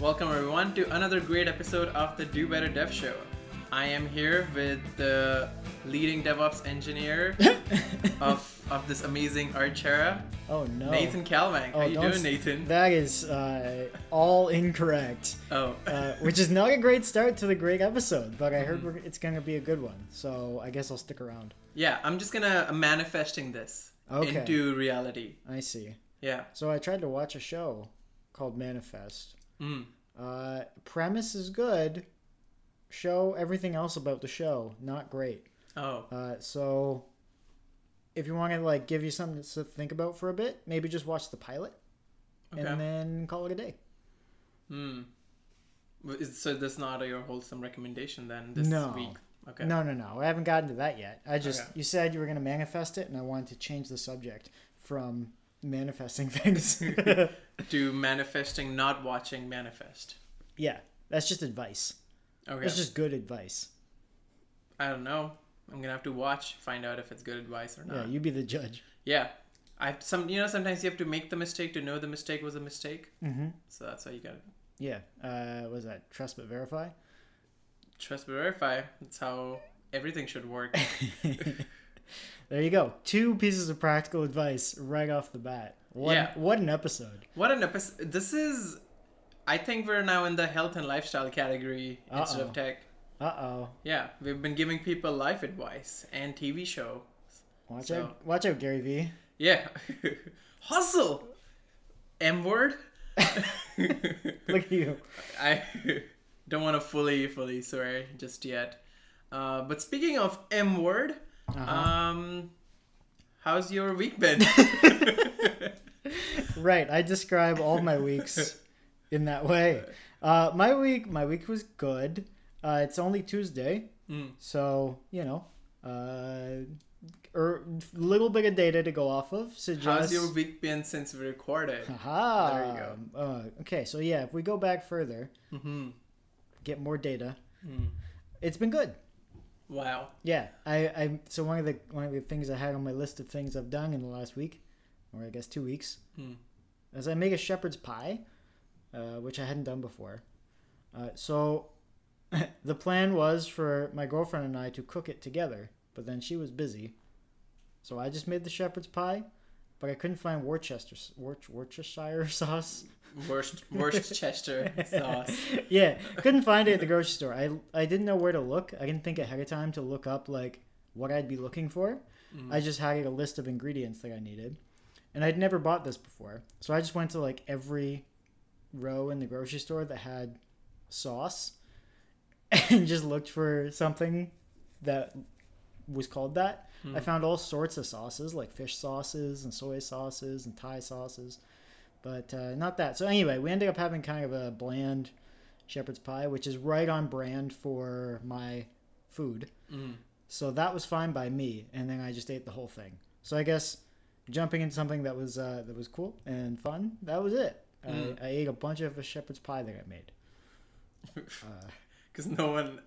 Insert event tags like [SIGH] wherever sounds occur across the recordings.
Welcome everyone to another great episode of the Do Better Dev Show. I am here with the leading DevOps engineer [LAUGHS] of of this amazing Archera, Oh no. Nathan Kalmang. How Oh, you doing, Nathan? That is uh, all incorrect. oh, Uh, which is not a great start to the great episode, but I Mm-hmm. heard it's gonna be a good one. So I guess I'll stick around. yeah. I'm just gonna I'm manifesting this Okay. into reality. I see. Yeah. So I tried to watch a show called Manifest. Mm. Uh, premise is good. Show everything else about the show not great. Oh. Uh, so if you want to like give you something to think about for a bit, maybe just watch the pilot Okay. and then call it a day. Hmm. So that's not your wholesome recommendation then this No. week. Okay. No, no, no. I haven't gotten to that yet. I just Okay. you said you were gonna manifest it, and I wanted to change the subject from manifesting [LAUGHS] things. [LAUGHS] To manifesting, not watching manifest. yeah, that's just advice. Okay. That's just good advice. I don't know. I'm gonna have to watch, find out if it's good advice or not. Yeah, you be the judge. Yeah. I some you know sometimes you have to make the mistake to know the mistake was a mistake. Mm-hmm. So that's how you gotta Yeah. Uh, what was that trust but verify? trust but verify. That's how everything should work. [LAUGHS] there you go. Two pieces of practical advice right off the bat. What, Yeah. what an episode. what an episode! This is. I think we're now in the health and lifestyle category instead Uh-oh. of tech. Uh oh. Yeah, we've been giving people life advice and TV show. Watch So- out! Watch out, Gary V. Yeah, [LAUGHS] hustle. M word. [LAUGHS] Look at you. [LAUGHS] I don't want to fully fully swear just yet. Uh, but speaking of M word, Uh-huh. um, how's your week been? [LAUGHS] [LAUGHS] right. I describe all my weeks in that way. Uh, my week, my week was good. Uh, it's only Tuesday, Mm. so you know, uh, er, little bit of data to go off of. Suggest. How's your week been since we recorded? Aha. There you go. Uh, okay, so yeah, if we go back further, hmm get more data. Mm. It's been good. Wow. Yeah, I, I so one of the one of the things I had on my list of things I've done in the last week, or I guess two weeks, Hmm. is I make a shepherd's pie, uh, which I hadn't done before. Uh, so [LAUGHS] the plan was for my girlfriend and I to cook it together, but then she was busy, so I just made the shepherd's pie, but I couldn't find Worcester Worc- Worcestershire [LAUGHS] sauce. Worst Worcester [LAUGHS] sauce. yeah, couldn't find it at the grocery store. I I didn't know where to look. I didn't think ahead of time to look up like what I'd be looking for. Mm. I just had a list of ingredients that I needed, and I'd never bought this before. So I just went to like every row in the grocery store that had sauce, [LAUGHS] and just looked for something that was called that. I Hmm. found all sorts of sauces, like fish sauces and soy sauces and Thai sauces, but uh, not that. So anyway, we ended up having kind of a bland shepherd's pie, which is right on brand for my food. Mm. So that was fine by me, and then I just ate the whole thing. So I guess jumping into something that was uh, that was cool and fun, that was it. Mm. I, I ate a bunch of a shepherd's pie that I made. [LAUGHS] Uh, Because no one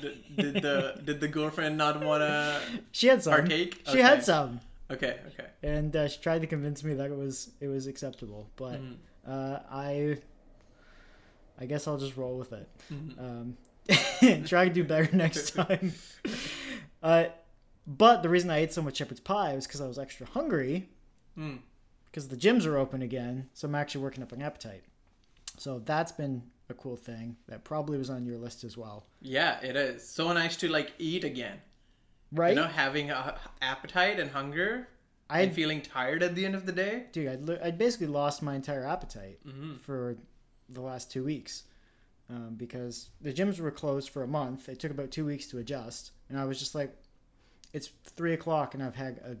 did, did the [LAUGHS] did the girlfriend not wanna she had some. partake? She Okay. had some, Okay, okay. and uh, she tried to convince me that it was it was acceptable. But Mm. uh, I, I guess I'll just roll with it. Mhm. Um, [LAUGHS] try to do better [LAUGHS] next time. Uh, but the reason I ate so much shepherd's pie was because I was extra hungry Mm. because the gyms are open again. So I'm actually working up an appetite. So that's been a cool thing that probably was on your list as well, Yeah, it is so nice to like eat again. right? You know, having a appetite and hunger I and feeling tired at the end of the day. dude, I'd, li- I'd basically lost my entire appetite hmm for the last two weeks um, because the gyms were closed for a month. It took about two weeks to adjust, and I was just like, "It's three o'clock, and I've had uh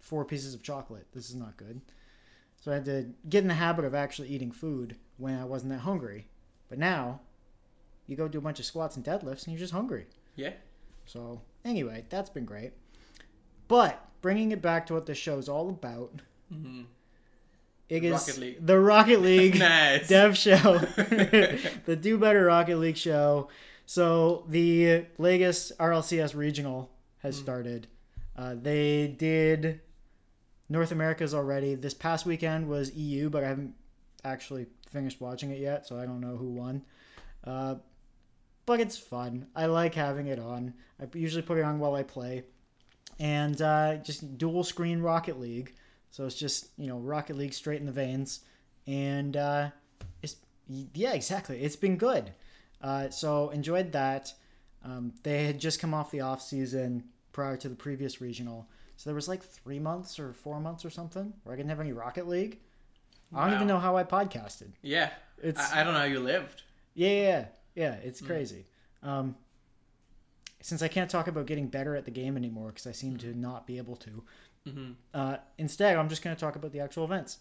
four pieces of chocolate. This is not good." So I had to get in the habit of actually eating food when I wasn't that hungry. But now, you go do a bunch of squats and deadlifts, and you're just hungry. Yeah. So anyway, that's been great. But bringing it back to what the show's all about, hmm it is Rocket League. the Rocket [LAUGHS] League nice. dev show, [LAUGHS] [LAUGHS] the Do Better Rocket League show. So the latest RLCS regional has Mm. started. Uh, they did North America's already. This past weekend was EU, but I haven't actually finished watching it yet, so I don't know who won. Uh, but it's fun. I like having it on. I usually put it on while I play, and uh, just dual screen Rocket League. So it's just you know Rocket League straight in the veins, and uh, it's yeah exactly. It's been good. Uh, so enjoyed that. Um, they had just come off the off season prior to the previous regional, so there was like three months or four months or something where I didn't have any Rocket League. I don't even know how I podcasted. Yeah. It's I, I don't know how you lived. yeah, yeah, yeah. yeah it's crazy. Um, since I can't talk about getting better at the game anymore because I seem to not be able to, hmm uh, instead I'm just going to talk about the actual events.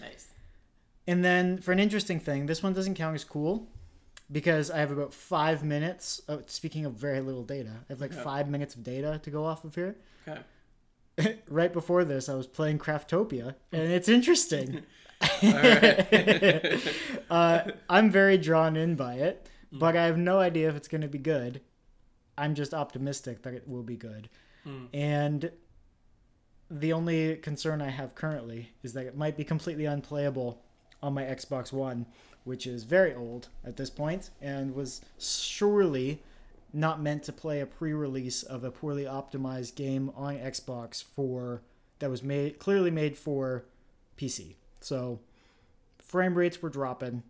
Nice. And then for an interesting thing, this one doesn't count as cool because I have about five minutes. Of, speaking of very little data, I have like Yeah. five minutes of data to go off of here. Okay. [LAUGHS] right before this, I was playing Craftopia, and it's interesting. [LAUGHS] [LAUGHS] Uh, I'm very drawn in by it, Mm. but I have no idea if it's going to be good. I'm just optimistic that it will be good. Mm. And the only concern I have currently is that it might be completely unplayable on my Xbox One, which is very old at this point and was surely not meant to play a pre-release of a poorly optimized game on Xbox for that was made clearly made for PC. So frame rates were dropping.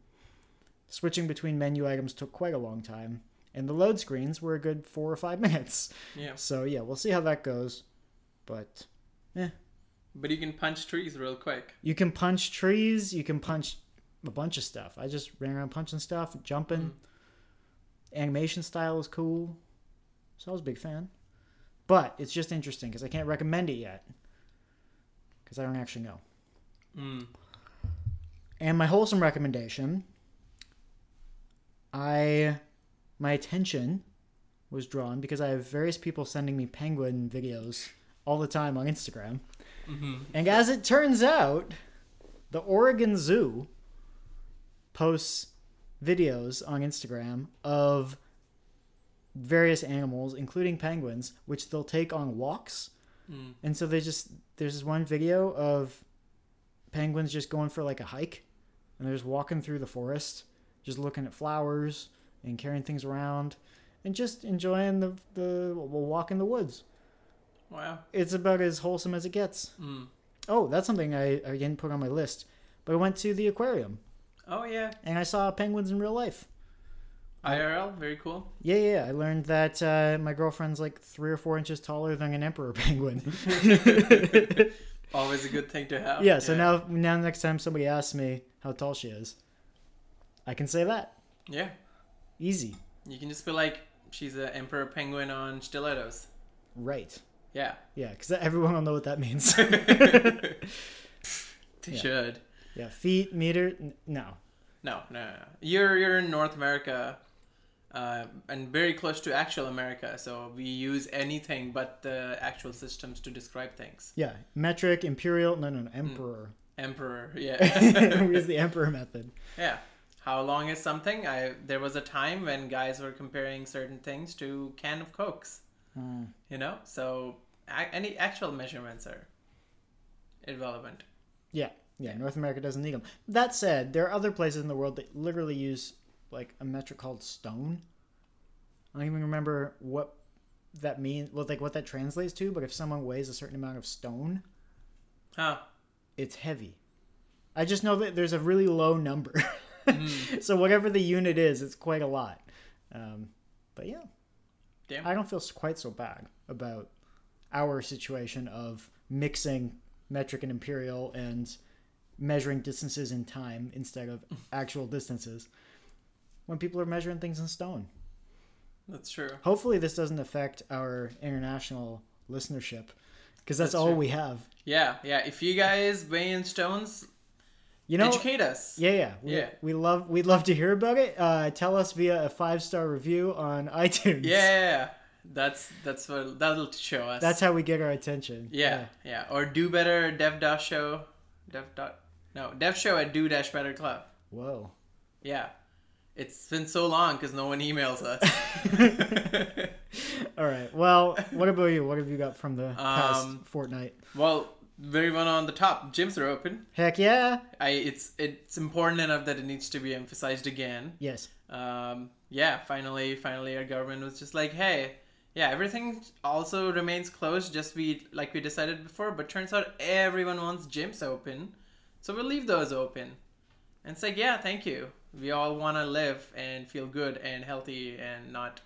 Switching between menu items took quite a long time, and the load screens were a good 4 or 5 [LAUGHS] minutes. Yeah. So yeah, we'll see how that goes. But yeah. But you can punch trees real quick. you can punch trees, you can punch a bunch of stuff. I just ran around punching stuff, jumping. Mhm. Animation style is cool. So I was a big fan. But it's just interesting because I can't recommend it yet. Because I don't actually know. Mm. And my wholesome recommendation, I my attention was drawn because I have various people sending me penguin videos all the time on Instagram. hmm And as it turns out, the Oregon Zoo posts videos on Instagram of various animals, including penguins, which they'll take on walks. Mm. And so they just there's this one video of penguins just going for like a hike and they're just walking through the forest, just looking at flowers and carrying things around and just enjoying the the walk in the woods. Wow. It's about as wholesome as it gets. Mm. Oh, that's something I, I didn't put on my list. But I went to the aquarium Oh yeah. and I saw penguins in real life. IRL, very cool. Yeah, yeah. I learned that uh, my girlfriend's like three or four inches taller than an emperor [LAUGHS] penguin. [LAUGHS] Always a good thing to have. yeah, so now now next time somebody asks me how tall she is, I can say that. Yeah. Easy. You can just be like, she's an emperor penguin on stilettos. Right. Yeah. Yeah, because everyone will know what that means. [LAUGHS] they Yeah. should. yeah, feet, meter, n- no. No, no, no. You're you're in North America, uh, and very close to actual America. So we use anything but the actual systems to describe things. Yeah, metric, imperial, no, no, no, emperor. Emperor, yeah, [LAUGHS] we use the [LAUGHS] emperor method. yeah. How long is something? I there was a time when guys were comparing certain things to can of cokes. Hmm. You know, so any actual measurements are irrelevant. Yeah, yeah, North America doesn't need them. That said, there are other places in the world that literally use like a metric called stone. I don't even remember what that means, well, like what that translates to. But if someone weighs a certain amount of stone, Huh. it's heavy. I just know that there's a really low number. [LAUGHS] Mhm. so whatever the unit is, it's quite a lot. Um, but yeah, Damn. I don't feel quite so bad about our situation of mixing metric and imperial and measuring distances in time instead of [LAUGHS] actual distances when people are measuring things in stone. That's true. Hopefully, this doesn't affect our international listenership because that's, That's all true. we have. Yeah, yeah. If you guys weigh in stones, You know, educate us. Yeah, yeah, we, Yeah. We love we'd love to hear about it. Uh, tell us via a five star review on [LAUGHS] iTunes. Yeah, that's that's what that'll show us. that's how we get our attention. yeah, yeah. Or do better dev dot show, dev dot no dev show at do dash better club. Whoa. Yeah, it's been so long because no one emails us. [LAUGHS] All right. Well, what about you? What have you got from the past Um, fortnight? well, very one on the top. Gyms are open. Heck yeah. I it's it's important enough that it needs to be emphasized again. Yes. Um, yeah, finally, finally, our government was just like, hey, yeah, everything also remains closed, just we like we decided before. But turns out everyone wants gyms open, so we'll leave those open. And say, like, yeah, thank you. We all want to live and feel good and healthy and not,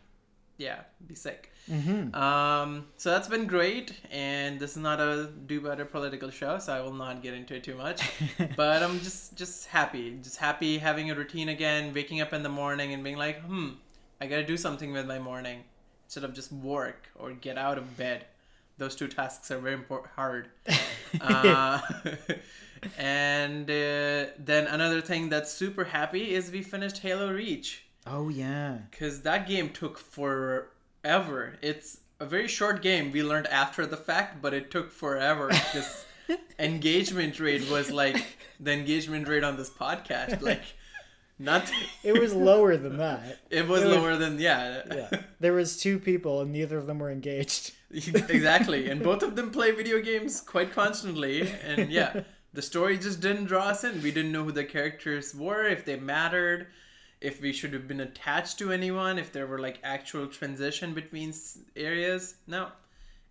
yeah, be sick. Mm-hmm. Um, so that's been great, and this is not a do better political show, so I will not get into it too much. [LAUGHS] but I'm just just happy, just happy having a routine again, waking up in the morning and being like, hmm, I gotta do something with my morning instead of just work or get out of bed. Those two tasks are very important, hard. [LAUGHS] Uh, [LAUGHS] and uh, then another thing that's super happy is we finished Halo Reach oh yeah. because that game took forever. It's a very short game. We learned after the fact, but it took forever. This [LAUGHS] engagement rate was like the engagement rate on this podcast. Like, not. It was lower than that. It was it was- lower than yeah. Yeah. [LAUGHS] There was two people and neither of them were engaged. [LAUGHS] exactly, and both of them play video games quite constantly, and yeah, the story just didn't draw us in. We didn't know who the characters were, if they mattered, if we should have been attached to anyone, if there were like actual transition between areas. No,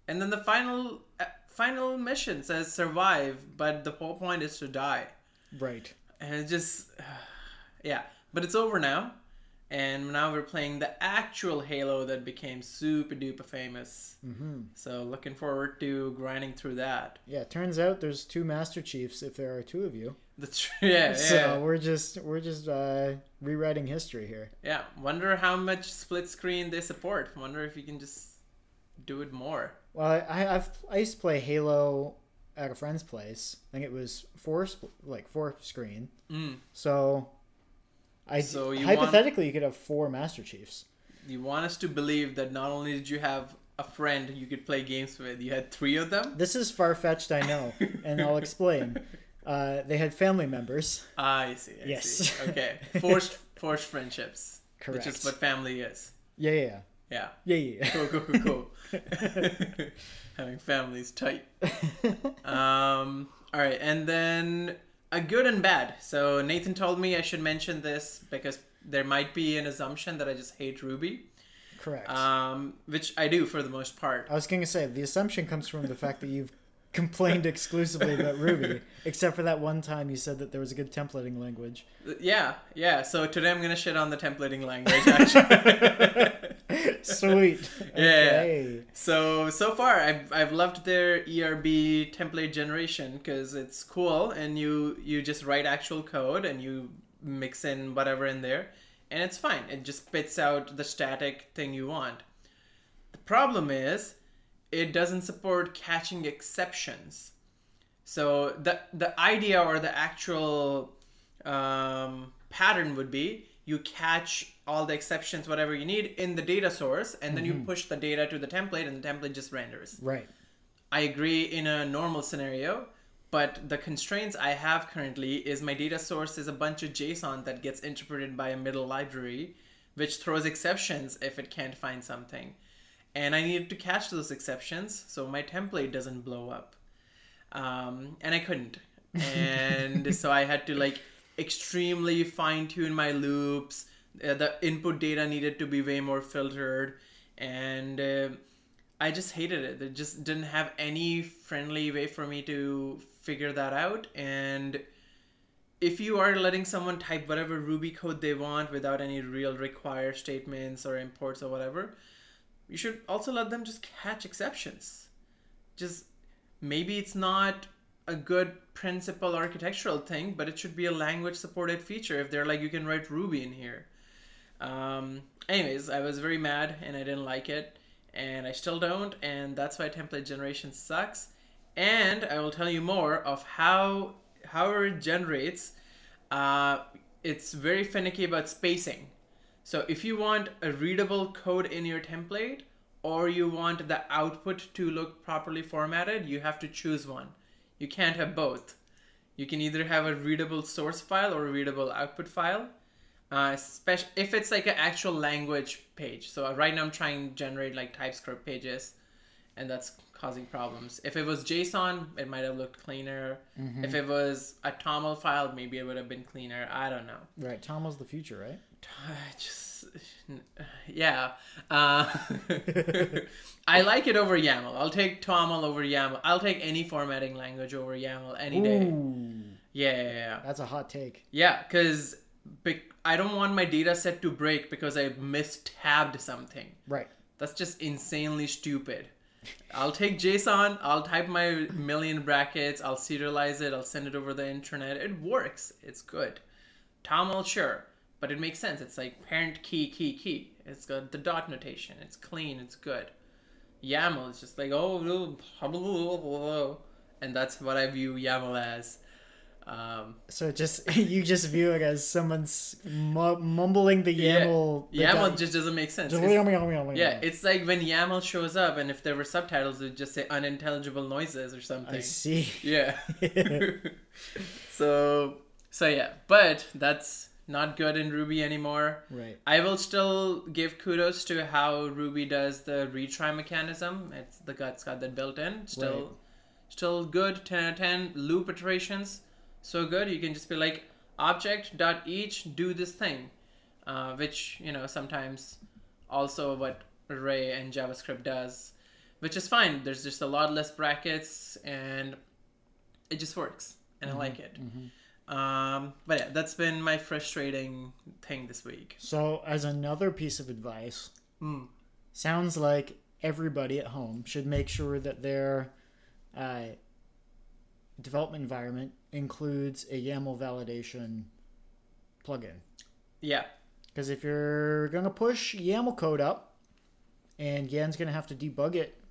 and then the final uh, final mission says survive, but the whole point is to die, Right. and it just [SIGHS] yeah. But it's over now, and now we're playing the actual Halo that became super duper famous. Mm-hmm. So looking forward to grinding through that. Yeah. it Turns out there's two Master Chiefs if there are two of you. [LAUGHS] That's yeah, [LAUGHS] yeah, So we're just we're just uh, rewriting history here. yeah. Wonder how much split screen they support. Wonder if you can just do it more. Well, I, I've I used to play Halo at a friend's place. I think it was four like four screen. Mm. So, I So you hypothetically you could have four Master Chiefs. You want us to believe that not only did you have a friend you could play games with, you had three of them. This is far fetched, I know, and I'll explain. [LAUGHS] Uh, they had family members. Ah, I see. I Yes. See. [LAUGHS] Okay. Forced forced friendships. Correct. Which is what family is. Yeah, yeah, Yeah. yeah, yeah. Cool. Cool. Cool. cool. [LAUGHS] Having families tight. Um, all right, and then a good and bad. So Nathan told me I should mention this because there might be an assumption that I just hate Ruby, Correct. um, which I do for the most part. I was going to say the assumption comes from the fact that you've complained [LAUGHS] exclusively about Ruby, except for that one time you said that there was a good templating language. Yeah, yeah. So today I'm gonna shit on the templating language. Actually. [LAUGHS] Sweet. [LAUGHS] Yeah. Okay. So so far, I've I've loved their ERB template generation because it's cool, and you you just write actual code and you mix in whatever in there, and it's fine. It just spits out the static thing you want. The problem is, it doesn't support catching exceptions. So the the idea or the actual um, pattern would be you catch all the exceptions, whatever you need, in the data source, and then you push the data to the template, and the template just renders. Right. I agree in a normal scenario, but the constraints I have currently is my data source is a bunch of JSON that gets interpreted by a middle library, which throws exceptions if it can't find something. And I needed to catch those exceptions so my template doesn't blow up. Um, and I couldn't. And [LAUGHS] so I had to like extremely fine tune my loops. Uh, the input data needed to be way more filtered. And uh, I just hated it. It just didn't have any friendly way for me to figure that out. And if you are letting someone type whatever Ruby code they want without any real require statements or imports or whatever, you should also let them just catch exceptions. Just maybe it's not a good principal architectural thing, but it should be a language supported feature if they're like, you can write Ruby in here. Um, anyways, I was very mad and I didn't like it, and I still don't, and that's why template generation sucks. And I will tell you more of how how it generates. Uh, it's very finicky about spacing. So if you want a readable code in your template, or you want the output to look properly formatted, you have to choose one. You can't have both. You can either have a readable source file or a readable output file. Uh, spec- if it's like an actual language page. So right now I'm trying to generate like TypeScript pages, and that's causing problems. If it was JSON, it might have looked cleaner. Mm-hmm. If it was a TOML file, maybe it would have been cleaner. I don't know. Right. Toml's the future, right? [SIGHS] Just [SIGHS] yeah. Uh, [LAUGHS] I like it over YAML. I'll take TOML over YAML. I'll take any formatting language over YAML any day. Ooh, Yeah, yeah, yeah. that's a hot take. Yeah, because I don't want my data set to break because I mistabbed something. Right. That's just insanely stupid. I'll take JSON, I'll type my million brackets, I'll serialize it, I'll send it over the internet. It works. It's good. TOML, sure. But it makes sense. It's like parent key, key, key. It's got the dot notation. It's clean. It's good. YAML is just like, oh, and that's what I view YAML as. Um, So just [LAUGHS] you just view it as someone's mu- mumbling the Yeah. YAML. the YAML just doesn't make sense. just 'cause- yum, yum, yum, yum. Yeah, it's like when YAML shows up, and if there were subtitles, it would just say unintelligible noises or something. I see. Yeah. [LAUGHS] [LAUGHS] so, so yeah, but that's not good in Ruby anymore. Right. I will still give kudos to how Ruby does the retry mechanism. It's the guts got that built in. Still, Right. still good. Ten out of ten. Loop iterations, so good. You can just be like object dot each do this thing, uh, which you know sometimes also what Array and JavaScript does, which is fine. There's just a lot less brackets and it just works, and I like it. Um, but yeah, that's been my frustrating thing this week. So as another piece of advice, Mm. sounds like everybody at home should make sure that their uh, development environment includes a YAML validation plugin. Yeah, Because if you're gonna push YAML code up, and Yan's gonna have to debug it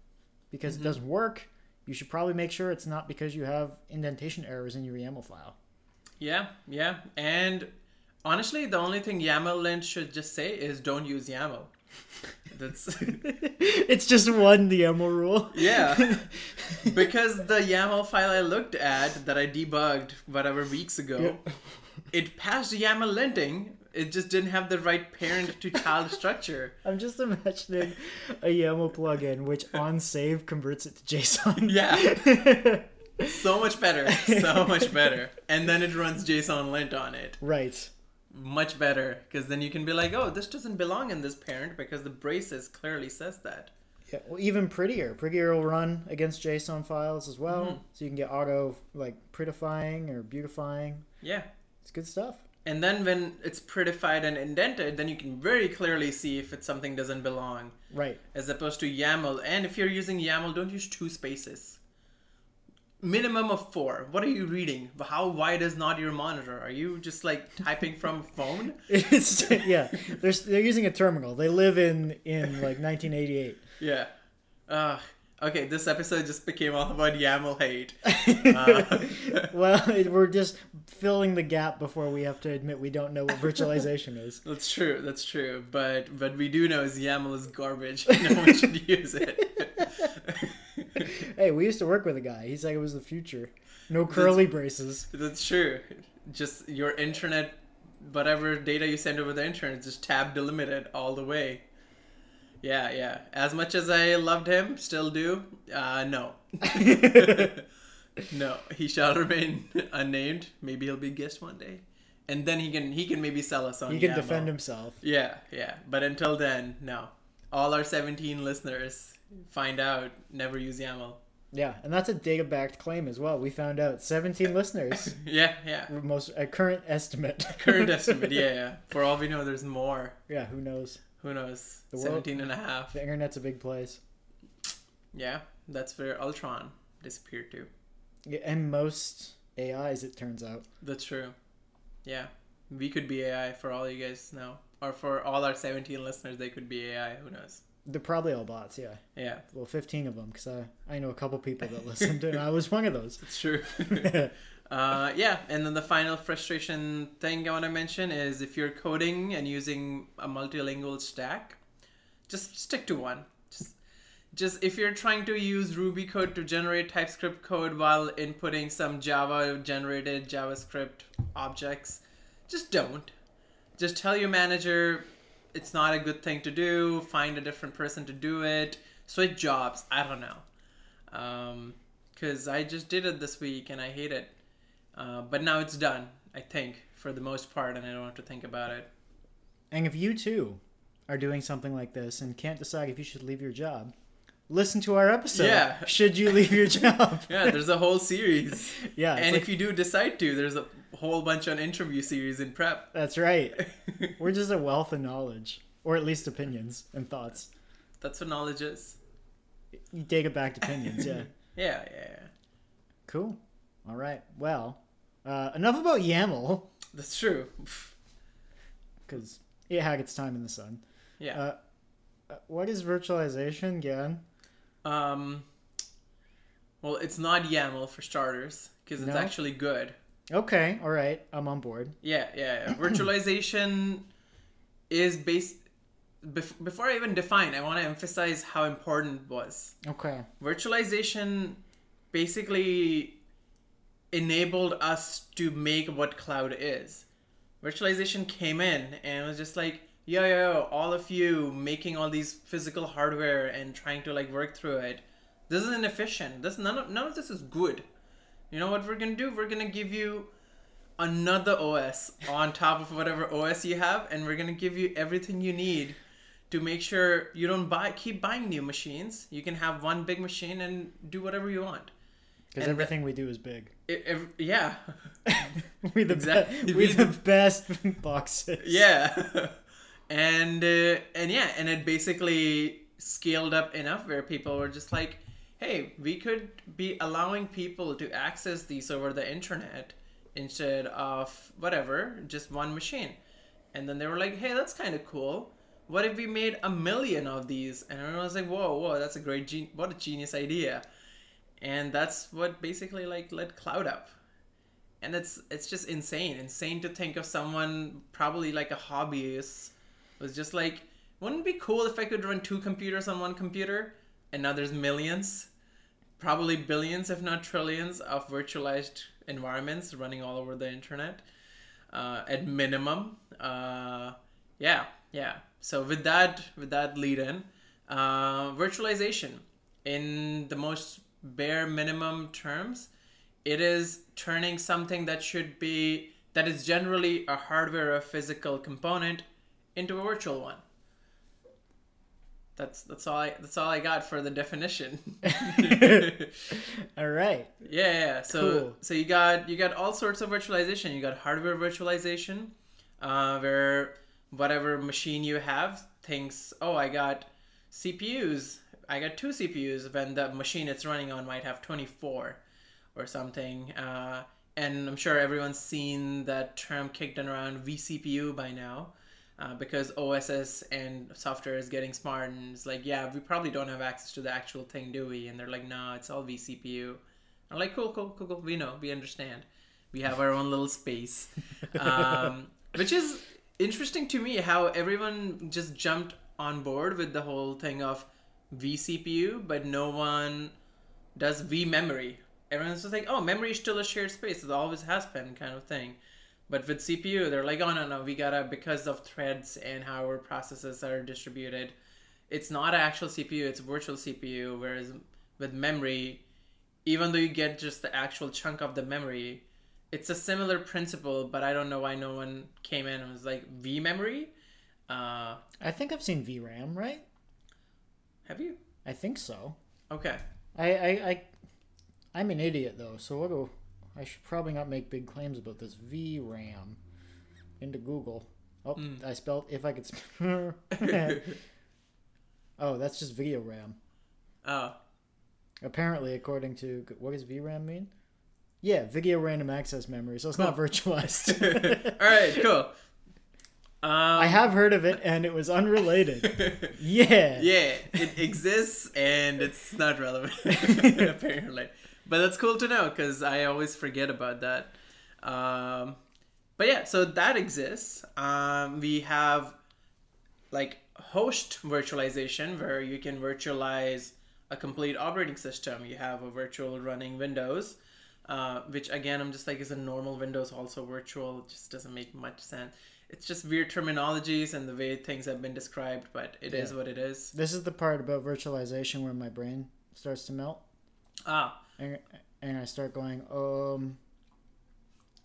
because Mm-hmm. it doesn't work, you should probably make sure it's not because you have indentation errors in your YAML file. Yeah, yeah. And honestly, the only thing YAML lint should just say is don't use YAML. That's [LAUGHS] [LAUGHS] it's just one YAML rule. yeah. [LAUGHS] because the YAML file I looked at that I debugged whatever weeks ago, it passed YAML linting. It just didn't have the right parent to child structure. I'm just imagining a YAML plugin which on save converts it to JSON. Yeah. So much better. So [LAUGHS] much better. And then it runs JSON lint on it. right. Much better. Because then you can be like, oh, this doesn't belong in this parent because the braces clearly says that. Yeah, well, even prettier. Prettier will run against JSON files as well, Mhm. so you can get auto like prettifying or beautifying. Yeah. It's good stuff. And then when it's prettified and indented, then you can very clearly see if it's something doesn't belong. Right. As opposed to YAML. And if you're using YAML, don't use two spaces. Minimum of four. What are you reading? How wide is not your monitor? Are you just like typing from a phone? [LAUGHS] It's yeah. They're they're using a terminal. They live in in like 1988. Yeah. Uh, okay, this episode just became all about YAML hate. [LAUGHS] Uh, well, it- we're just filling the gap before we have to admit we don't know what virtualization is. [LAUGHS] That's true. That's true. But what we do know is YAML is garbage. No one should use it. [LAUGHS] Hey, we used to work with a guy. He said it was the future. No curly braces. That's true. Just your internet, whatever data you send over the internet, just tab delimited all the way. Yeah, yeah. As much as I loved him, still do. Uh, no. [LAUGHS] no, he shall remain unnamed. Maybe he'll be a guest one day, and then he can he can maybe sell us on. He can defend himself. Yeah, yeah. But until then, no. All our 17 listeners find out never use YAML. Yeah, and that's a data-backed claim as well. We found out 17 [LAUGHS] listeners. Yeah, yeah. Most a current estimate. [LAUGHS] Current estimate, yeah, [LAUGHS] yeah. For all we know, there's more. Yeah, who knows? Who knows? The world- 17 and a half. The internet's a big place. Yeah, that's where Ultron disappeared to. Yeah, and most AIs, it turns out. That's true. Yeah. We could be AI for all you guys know. Or for all our 17 listeners, they could be AI. Who knows? They're probably all bots, yeah. Yeah, Well, 15 of them, because I, I know a couple people that listened, and I was one of those. it's true. [LAUGHS] uh, yeah, and then the final frustration thing I want to mention is if you're coding and using a multilingual stack, just stick to one. Just, just if you're trying to use Ruby code to generate TypeScript code while inputting some Java generated JavaScript objects, just don't. Just tell your manager, it's not a good thing to do. Find a different person to do it. Switch jobs. I don't know. Um, cause I just did it this week and I hate it. Uh, but now it's done. I think for the most part, and I don't have to think about it. And if you too are doing something like this and can't decide if you should leave your job, listen to our episode. Yeah. Should you leave your [LAUGHS] job? Yeah, there's a whole series. yeah. and like- if you do decide to, there's a whole bunch on interview series in prep. that's right. [LAUGHS] We're just a wealth of knowledge, or at least opinions and thoughts. That's what knowledge is. You take it back to opinions, yeah. [LAUGHS] Yeah, yeah, yeah. Cool. All right. Well, uh, enough about YAML That's true. [LAUGHS] because it had its time in the sun. Yeah. Uh, uh, what is virtualization again? Um, well, it's not YAML for starters because it's No? actually good. Okay. All right. I'm on board. Yeah, yeah. yeah. [CLEARS THROAT] Virtualization is based. Bef- before I even define, I want to emphasize how important it was. Okay. Virtualization basically enabled us to make what cloud is. Virtualization came in and it was just like, yo, yo, yo, all of you making all these physical hardware and trying to like work through it. This is inefficient. This none of none of this is good. You know what we're gonna do? We're gonna give you another OS on top of whatever OS you have, and we're gonna give you everything you need to make sure you don't buy keep buying new machines. You can have one big machine and do whatever you want. Because everything we do is big. It, yeah, [LAUGHS] we the Exactly. be- [LAUGHS] We the- best [LAUGHS] boxes. yeah, and uh, and yeah, and it basically scaled up enough where people were just like, hey, we could be allowing people to access these over the internet instead of whatever, just one machine. And then they were like, hey, that's kind of cool. What if we made a million of these? And everyone was like, whoa, whoa, that's a great, gen- what a genius idea. And that's what basically like led cloud up. And it's it's just insane, insane to think of someone probably like a hobbyist was just like, wouldn't it be cool if I could run two computers on one computer? And now there's millions, probably billions, if not trillions, of virtualized environments running all over the internet uh, at minimum. Uh, yeah, yeah. So with that, with that lead in, uh, virtualization in the most bare minimum terms, it is turning something that should be that is generally a hardware or physical component into a virtual one. That's that's all I that's all I got for the definition. [LAUGHS] All right. Yeah, yeah. So Cool. so you got you got all sorts of virtualization. You got hardware virtualization, uh, where whatever machine you have thinks, oh, I got CPUs. I got two CPUs when the machine it's running on might have twenty four, or something. Uh, and I'm sure everyone's seen that term kicked around vCPU by now. Uh, because OSS and software is getting smart and it's like, yeah, we probably don't have access to the actual thing, do we? And they're like, no, it's all vCPU. I'm like, cool, cool, cool, cool. We know, we understand. We have our own little space, [LAUGHS] um, which is interesting to me how everyone just jumped on board with the whole thing of vCPU, but no one does vMemory. Everyone's just like, oh, memory is still a shared space. It always has been, kind of thing. But with CPU, they're like, oh no no, we gotta because of threads and how our processes are distributed. It's not an actual CPU; it's a virtual CPU. Whereas with memory, even though you get just the actual chunk of the memory, it's a similar principle. But I don't know why no one came in and was like V memory. Uh, I think I've seen VRAM, right? have you? I think so. Okay. I, I, I I'm an idiot though, so what do I should probably not make big claims about this VRAM into Google. Oh, Mm. I spelled if I could. Sp- [LAUGHS] oh, that's just video RAM. Oh, Apparently, according to what does VRAM mean? Yeah, video random access memory. So it's not virtualized. [LAUGHS] all right, cool. Um, I have heard of it, and it was unrelated. [LAUGHS] Yeah. yeah, it exists and it's not relevant apparently. But that's cool to know because I always forget about that. Um, but yeah, so that exists. Um, we have like host virtualization where you can virtualize a complete operating system. You have a virtual running Windows, uh, which again I'm just like is a normal Windows also virtual. It just doesn't make much sense. it's just weird terminologies and the way things have been described, but it is Yeah. what it is. This is the part about virtualization where my brain starts to melt, Ah, and, and I start going, um,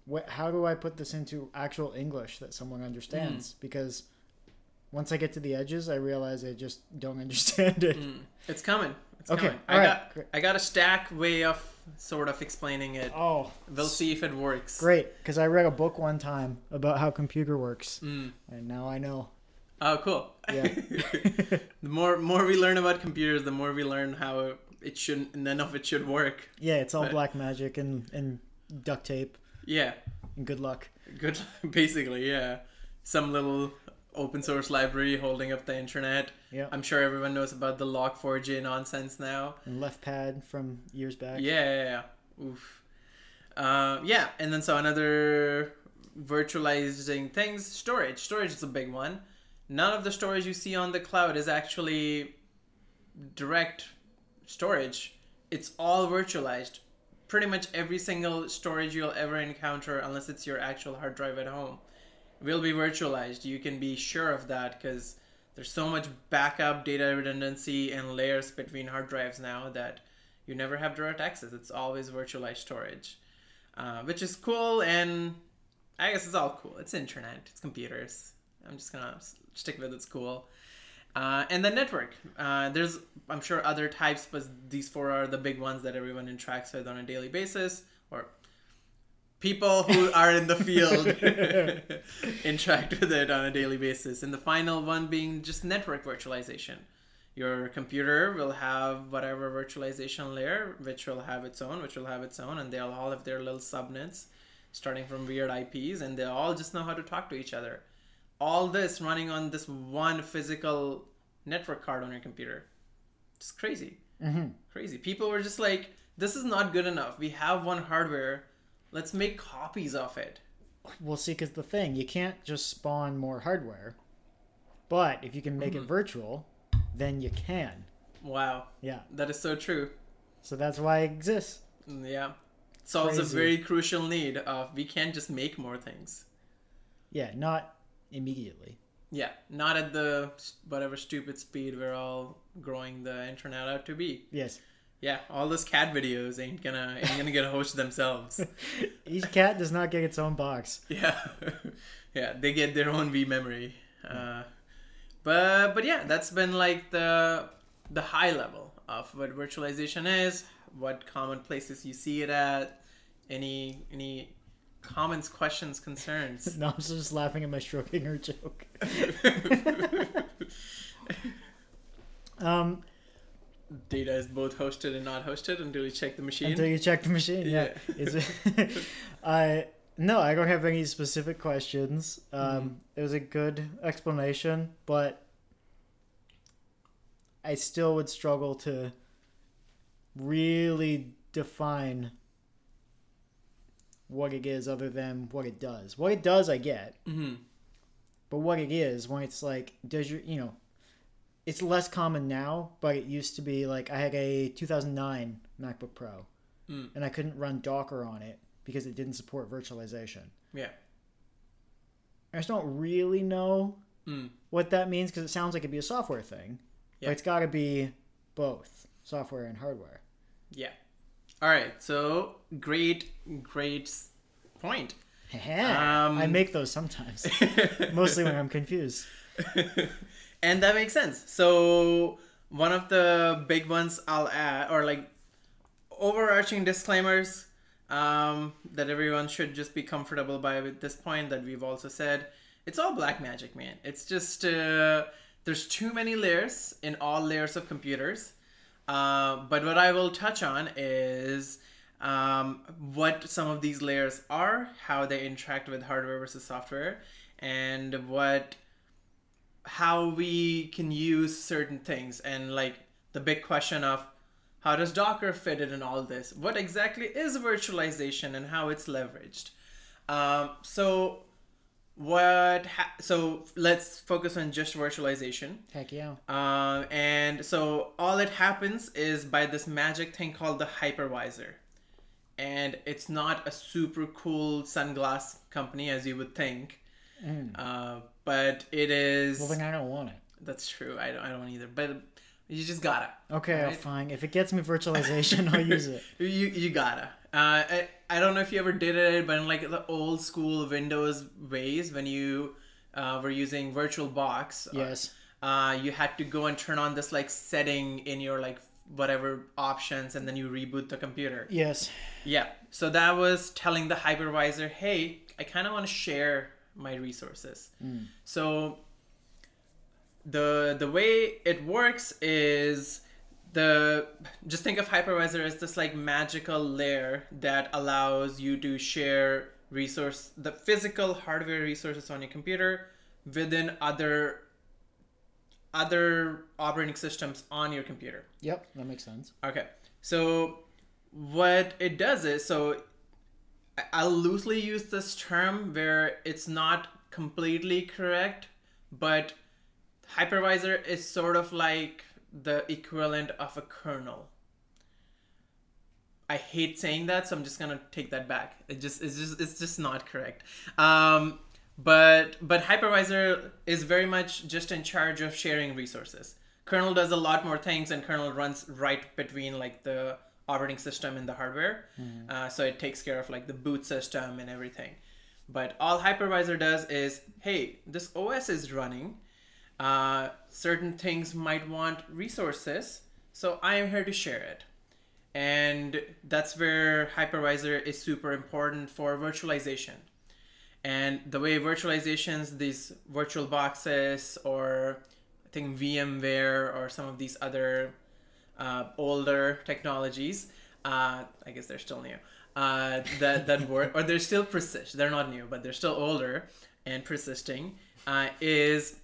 what? How do I put this into actual English that someone understands? Because once I get to the edges, I realize I just don't [LAUGHS] understand it. mm, it's coming. It's Okay, coming. I alright, got great. I got a stack way of sort of explaining it. Oh, We'll see if it works. great! Because I read a book one time about how computer works, Mm. and now I know. Oh, cool. Yeah. [LAUGHS] the more more we learn about computers, the more we learn how it shouldn't. None of it should work. Yeah, it's all But- black magic and and duct tape Yeah. and good luck. Good. [LAUGHS] Basically, yeah. Some little open source library holding up the internet. Yeah, I'm sure everyone knows about the Log4j nonsense now. and left pad from years back. Yeah, yeah, yeah. Oof. Uh, yeah, and then so another virtualizing things, storage. Storage is a big one. None of the storage you see on the cloud is actually direct storage. It's all virtualized. Pretty much every single storage you'll ever encounter, unless it's your actual hard drive at home, will be virtualized. You can be sure of that because there's so much backup, data redundancy, and layers between hard drives now that you never have direct access. It's always virtualized storage, uh, which is cool. And I guess it's all cool. It's internet. It's computers. I'm just gonna stick with it's cool. Uh, and the network. Uh, there's, I'm sure, other types, but these four are the big ones that everyone interacts with on a daily basis, or people who [LAUGHS] are in the field [LAUGHS] interact with it on a daily basis. And the final one being just network virtualization. Your computer will have whatever virtualization layer, which will have its own, which will have its own, and they'll all have their little subnets starting from weird IPs, and they all just know how to talk to each other. All this running on this one physical network card on your computer. It's crazy. hmm Crazy. People were just like, this is not good enough. We have one hardware. Let's make copies of it. Well, see, because the thing, you can't just spawn more hardware, but if you can make it virtual, then you can. Wow. Yeah. That is so true. So that's why it exists. Mm, Yeah. Solves a very crucial need of we can't just make more things. Yeah, not immediately. Yeah, not at the whatever stupid speed we're all growing the internet out to be. Yes. Yeah, all those cat videos ain't gonna ain't gonna get a host themselves. [LAUGHS] Each cat does not get its own box. Yeah, [LAUGHS] yeah, they get their own V memory. Uh, but but yeah, that's been like the the high level of what virtualization is, what common places you see it at, any any comments, questions, concerns. [LAUGHS] No, I'm just laughing at my Schrödinger joke. [LAUGHS] Um, Data is both hosted and not hosted until you check the machine. until you check the machine, yeah. Yeah. Is it? [LAUGHS] I no, I don't have any specific questions. Um, Mm-hmm. It was a good explanation, but I still would struggle to really define what it is other than what it does. What it does, I get. hmm But what it is, when it's like, does your, you know, it's less common now, but it used to be like I had a 2009 MacBook Pro, Mm. and I couldn't run Docker on it because it didn't support virtualization. Yeah. I just don't really know Mm. what that means because it sounds like it'd be a software thing, Yeah. but it's got to be both software and hardware. Yeah. All right. So great, great point. Um, I make those sometimes, [LAUGHS] mostly when I'm confused. [LAUGHS] and that makes sense. So one of the big ones I'll add, or like overarching disclaimers um, that everyone should just be comfortable by at this point that we've also said. It's all black magic, man. It's just uh, there's too many layers in all layers of computers. Uh, but what I will touch on is um, what some of these layers are, how they interact with hardware versus software, and what how we can use certain things and like the big question of how does docker fit in in all this? What exactly is virtualization and how it's leveraged? Um, so what ha- so let's focus on just virtualization Heck yeah. um, and so all it happens is by this magic thing called the hypervisor and it's not a super cool sunglass company as you would think Uh, but it is. Well, then I don't want it. That's true. I don't. I don't either. But you just gotta. Okay, Right. fine. If it gets me virtualization, I'll use it. [LAUGHS] You you gotta. Uh, I, I don't know if you ever did it, but in like the old school Windows ways, when you uh, were using VirtualBox, uh, Yes. uh, you had to go and turn on this like setting in your like whatever options, and then you reboot the computer. Yes. Yeah. So that was telling the hypervisor, hey, I kind of want to share my resources. So the the way it works is the just think of hypervisor as this like magical layer that allows you to share resource the physical hardware resources on your computer within other other operating systems on your computer. Yep, that makes sense. Okay. So what it does is so I- I'll loosely use this term where it's not completely correct, but hypervisor is sort of like the equivalent of a kernel. I hate saying that, so I'm just gonna take that back. It just it's just it's just not correct. Um, but but hypervisor is very much just in charge of sharing resources. Kernel does a lot more things, and kernel runs right between like the operating system and the hardware. Uh, so it takes care of like the boot system and everything. But all hypervisor does is, hey, this OS is running. Uh, certain things might want resources, so I am here to share it. And that's where hypervisor is super important for virtualization. And the way virtualizations, these virtual boxes, or I think VMware, or some of these other uh, older technologies, uh, I guess they're still new, uh, that, that work, or they're still persist. They're not new, but they're still older and persisting, uh, is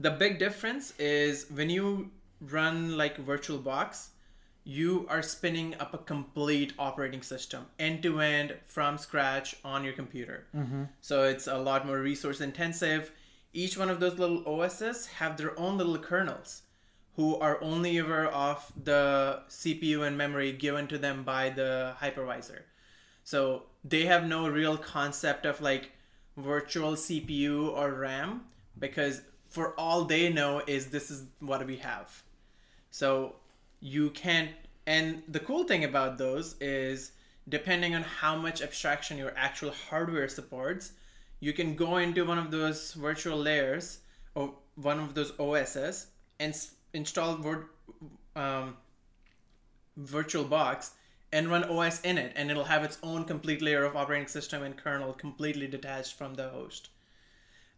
the big difference is when you run like VirtualBox, you are spinning up a complete operating system end to end from scratch on your computer. Mm-hmm. So it's a lot more resource intensive. Each one of those little OSs have their own little kernels who are only aware of the CPU and memory given to them by the hypervisor. So they have no real concept of like virtual CPU or RAM because for all they know is this is what we have. So you can't and the cool thing about those is depending on how much abstraction your actual hardware supports, you can go into one of those virtual layers or one of those OSs and s- install vir- um, VirtualBox and run OS in it, and it'll have its own complete layer of operating system and kernel completely detached from the host.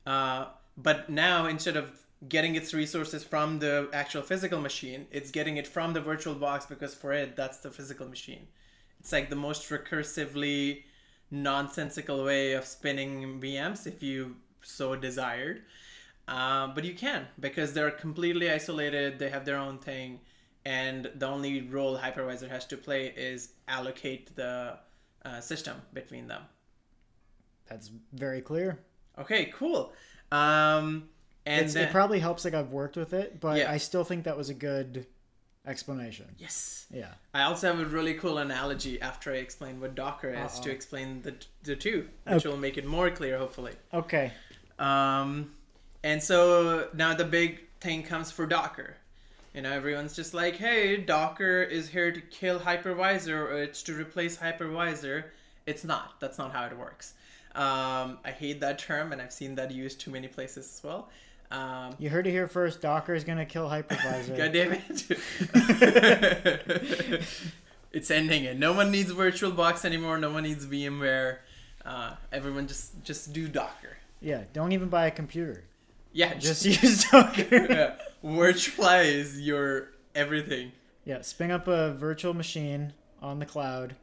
Uh, but now, instead of getting its resources from the actual physical machine, it's getting it from the virtual box because for it, that's the physical machine. It's like the most recursively nonsensical way of spinning VMs if you so desired. Uh, but you can because they're completely isolated, they have their own thing, and the only role hypervisor has to play is allocate the uh, system between them. That's very clear. Okay, cool. Um, and then, it probably helps like I've worked with it, but Yeah. I still think that was a good explanation. yes, Yeah. I also have a really cool analogy after I explain what Docker is to Uh-oh. explain the the two, which Okay. will make it more clear, hopefully. Okay. Um, and so now the big thing comes for Docker. You know, everyone's just like, hey, Docker is here to kill hypervisor or it's to replace hypervisor. It's not. That's not how it works. Um, I hate that term and I've seen that used too many places as well. Um, You heard it here first. Docker is gonna kill hypervisor. [LAUGHS] God damn it. [LAUGHS] it's ending it. No one needs VirtualBox anymore. No one needs VMware. Uh, everyone just just do Docker. Yeah. Don't even buy a computer. Yeah, Just just use [LAUGHS] Docker. yeah. virtualize your everything. yeah. Spin up a virtual machine on the cloud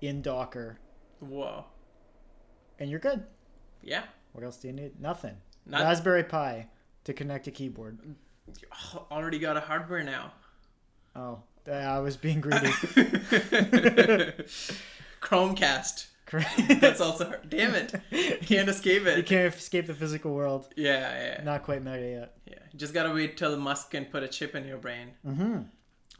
in Docker, Whoa. And you're good. Yeah. What else do you need? Nothing. Not Raspberry Pi to connect a keyboard. [SIGHS] already got a hardware now. Oh, I was being greedy. [LAUGHS] [LAUGHS] Chromecast. That's also hard. Damn it. Can't escape it. you can't escape the physical world. Yeah, yeah. Not quite meta yet. Yeah. Just gotta wait till Musk can put a chip in your brain. Mm-hmm.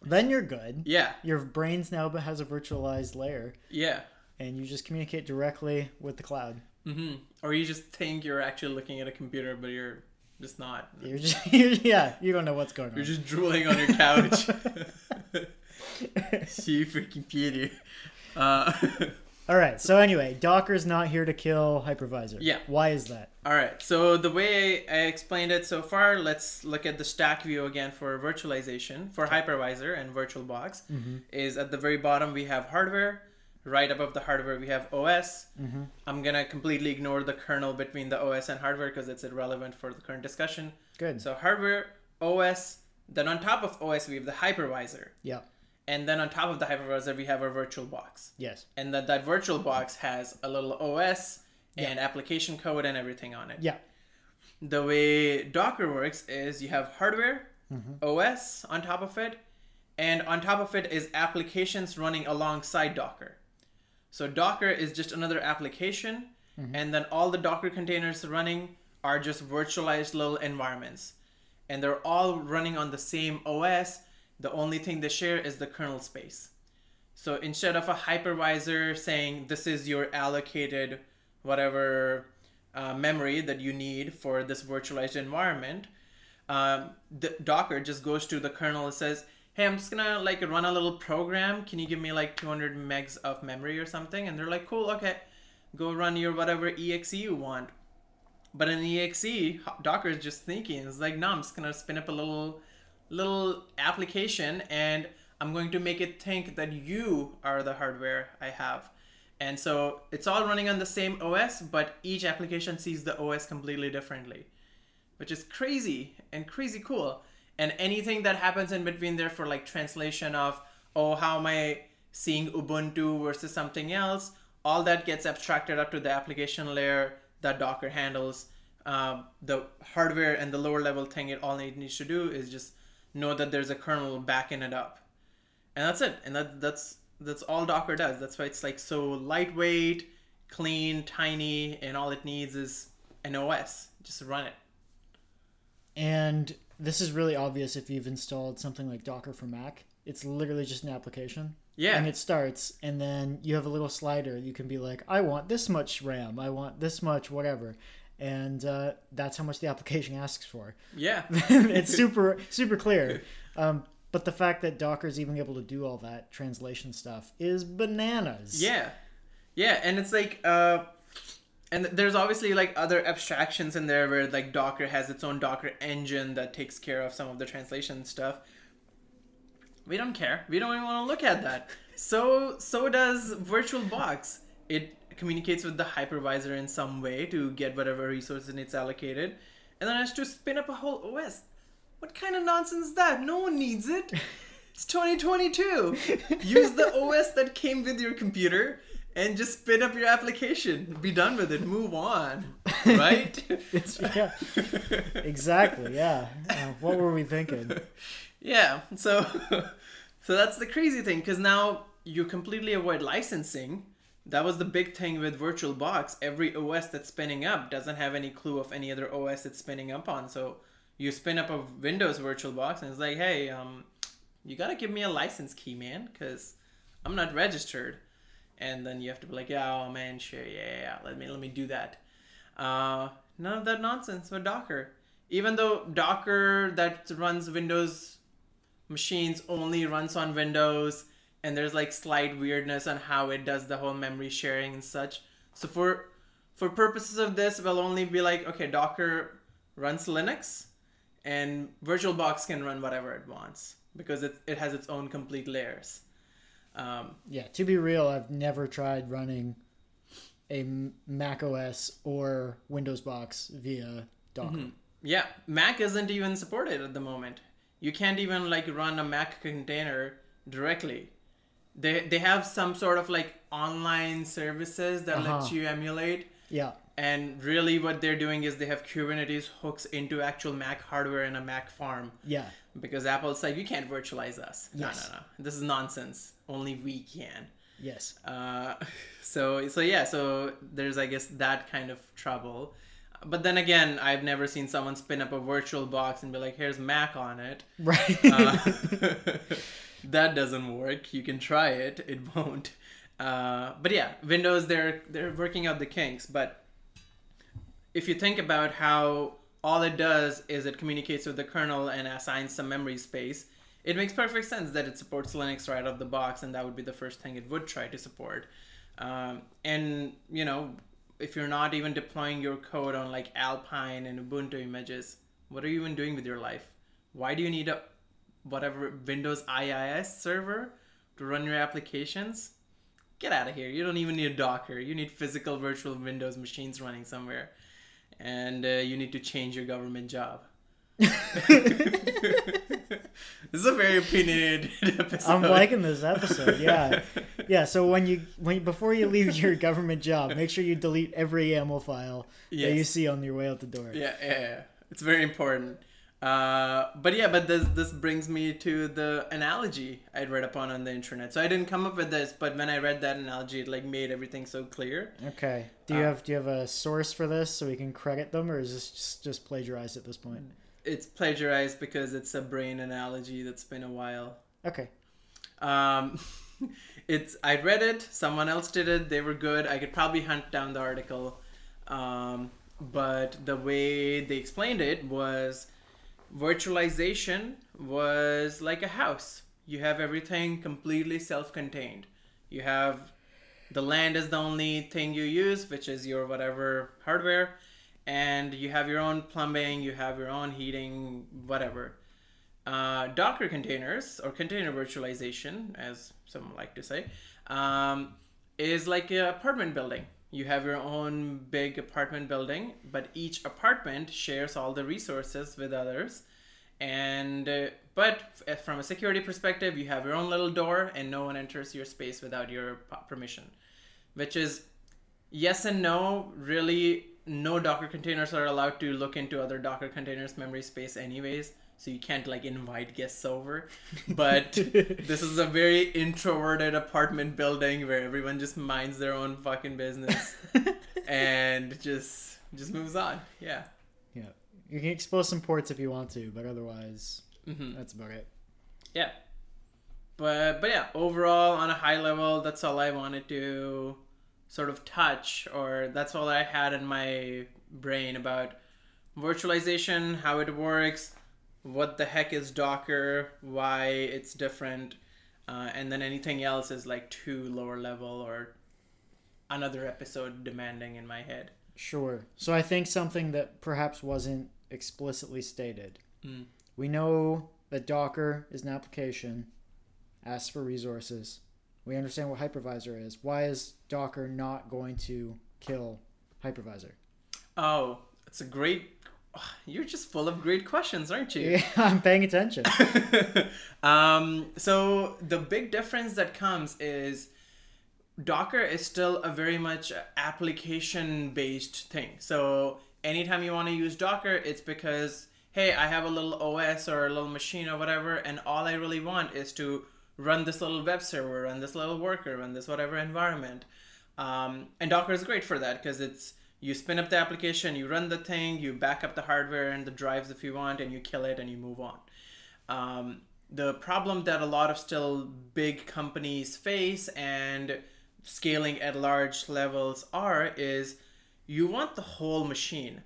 Then you're good. Yeah. Your brain's now has a virtualized layer, Yeah. And you just communicate directly with the cloud. hmm Or you just think you're actually looking at a computer, but you're just not. You're just [LAUGHS] you're, yeah, you don't know what's going on. You're just drooling on your couch. [LAUGHS] See for computer. Uh, [LAUGHS] All right. So anyway, Docker's not here to kill hypervisor. Yeah. Why is that? all right. So the way I explained it so far, let's look at the stack view again for virtualization for hypervisor and VirtualBox. Is at the very bottom we have hardware. Right above the hardware we have OS. Mm-hmm. I'm gonna completely ignore the kernel between the OS and hardware because it's irrelevant for the current discussion. Good. So hardware, OS. Then on top of OS we have the hypervisor. yeah. And then on top of the hypervisor, we have our virtual box. Yes. And that, that virtual box has a little OS and application code and everything on it. Yeah. The way Docker works is you have hardware, OS on top of it, and on top of it is applications running alongside Docker. So Docker is just another application, and then all the Docker containers running are just virtualized little environments. And they're all running on the same OS. The only thing they share is the kernel space. So instead of a hypervisor saying this is your allocated whatever uh, memory that you need for this virtualized environment, um, the Docker just goes to the kernel and says, "Hey, I'm just gonna like run a little program. Can you give me like 200 megs of memory or something?" And they're like, "Cool, okay, go run your whatever exe you want." But in exe, Docker is just thinking, it's like, no, I'm just gonna spin up a little, little application, and I'm going to make it think that you are the hardware I have. And so it's all running on the same OS, but each application sees the OS completely differently, which is crazy and crazy cool. And anything that happens in between there for like translation of, oh, how am I seeing Ubuntu versus something else, all that gets abstracted up to the application layer that Docker handles. Um, the hardware and the lower level thing it all it needs to do is just know that there's a kernel backing it up. And that's it. And that that's that's all docker does. That's why it's like so lightweight clean tiny and all it needs is an os just run it. And this is really obvious if you've installed something like Docker for Mac. It's literally just an application. yeah And it starts, and then you have a little slider. You can be like, I want this much RAM. I want this much, whatever. And uh, that's how much the [LAUGHS] application asks for. yeah [LAUGHS] it's [LAUGHS] super, super clear. Um, but the fact that Docker's even able to do all that translation stuff is bananas. yeah yeah and it's like uh and there's obviously like other abstractions in there where like docker has its own docker engine that takes care of some of the translation stuff. We don't care. We don't even want to look at that. [LAUGHS] So so does virtualbox. It communicates with the hypervisor in some way to get whatever resources it's allocated. And then it has to spin up a whole os what kind of nonsense is that? No one needs it. [LAUGHS] It's 2022 use the os that came with your computer and just spin up your application be done with it move on [LAUGHS] right It's, yeah, exactly. Yeah. Uh, what were we thinking? [LAUGHS] Yeah, so [LAUGHS] so that's the crazy thing because now you completely avoid licensing. That was the big thing with VirtualBox. Every OS that's spinning up doesn't have any clue of any other OS it's spinning up on. So you spin up a Windows VirtualBox and it's like, hey, um, you gotta give me a license key, man, because I'm not registered. And then you have to be like, yeah, oh man, sure, yeah, yeah, yeah, let me let me do that. Uh, none of that nonsense with Docker. Even though Docker that runs Windows machines only runs on Windows, and there's like slight weirdness on how it does the whole memory sharing and such. So for for purposes of this, we'll only be like, okay, Docker runs Linux, and VirtualBox can run whatever it wants because it, it has its own complete layers. Um, Yeah, to be real, I've never tried running a Mac OS or Windows box via Docker. Yeah, Mac isn't even supported at the moment. You can't even like run a Mac container directly. They they have some sort of like online services that Uh-huh. let you emulate. Yeah, And really, what they're doing is they have Kubernetes hooks into actual Mac hardware in a Mac farm. yeah, Because Apple's like, you can't virtualize us. Yes. No, no, no. This is nonsense. Only we can. yes. Uh, [LAUGHS] so so yeah, so there's I guess that kind of trouble. But then again, I've never seen someone spin up a virtual box and be like, "Here's Mac on it." Right. Uh, [LAUGHS] [LAUGHS] that doesn't work. You can try it; it won't. Uh, but yeah, Windows they're they're working out the kinks. But if you think about how all it does is it communicates with the kernel and assigns some memory space, it makes perfect sense that it supports Linux right out of the box, and that would be the first thing it would try to support. Um, and you know, if you're not even deploying your code on like Alpine and Ubuntu images, what are you even doing with your life? Why do you need a whatever Windows IIS server to run your applications? Get out of here. You don't even need a Docker. You need physical virtual Windows machines running somewhere. And uh, you need to change your government job. [LAUGHS] this is a very opinionated [LAUGHS] episode. I'm liking this episode. Yeah, [LAUGHS] yeah. So when you when before you leave your government job, make sure you delete every YAML file that you see on your way out the door. Yeah, yeah, yeah. It's very important. Uh, but yeah, but this this brings me to the analogy I'd read upon on the internet. So I didn't come up with this, but when I read that analogy, it like made everything so clear. Okay. Do you Uh, have do you have a source for this so we can credit them, or is this just, just plagiarized at this point? It's plagiarized because it's a brain analogy that's been a while. Okay. Um, [LAUGHS] it's I read it. Someone else did it. They were good. I could probably hunt down the article, um, but the way they explained it was virtualization was like a house. You have everything completely self-contained. You have the land is the only thing you use, which is your whatever hardware, and you have your own plumbing, you have your own heating, whatever uh, Docker containers or container virtualization, as some like to say, um, is like an apartment building. You have your own big apartment building, but each apartment shares all the resources with others. And uh, but from a security perspective, you have your own little door, and no one enters your space without your permission, which is yes and no. Really, no Docker containers are allowed to look into other Docker containers' memory space, anyways. So you can't like invite guests over. But [LAUGHS] this is a very introverted apartment building where everyone just minds their own fucking business [LAUGHS] and just just moves on. Yeah. Yeah. You can expose some ports if you want to, but otherwise, hmm that's about it. Yeah. But but yeah, overall on a high level, that's all I wanted to sort of touch or that's all I had in my brain about virtualization, how it works, what the heck is Docker, why it's different, uh, and then anything else is like too lower level or another episode demanding in my head. Sure. So I think something that perhaps wasn't explicitly stated. Mm. We know that Docker is an application, asks for resources. We understand what hypervisor is. Why is Docker not going to kill hypervisor? Oh, it's a great. [SIGHS] You're just full of great questions, aren't you? Yeah, [LAUGHS] I'm paying attention. [LAUGHS] um, so the big difference that comes is Docker is still a very much application based thing. So anytime you want to use Docker, it's because hey, I have a little OS or a little machine or whatever, and all I really want is to run this little web server, run this little worker, run this whatever environment. Um, and Docker is great for that because it's you spin up the application, you run the thing, you back up the hardware and the drives if you want, and you kill it and you move on. Um, the problem that a lot of still big companies face and scaling at large levels are is you want the whole machine.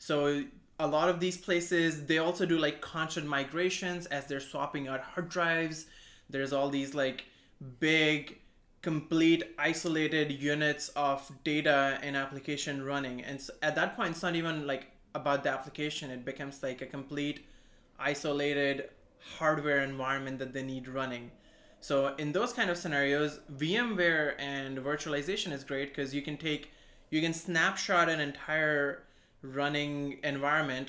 So a lot of these places they also do like constant migrations as they're swapping out hard drives. There's all these like big complete isolated units of data and application running. And s at that point it's not even like about the application. It becomes like a complete isolated hardware environment that they need running. So in those kind of scenarios vmware and virtualization is great because you can take you can snapshot an entire running environment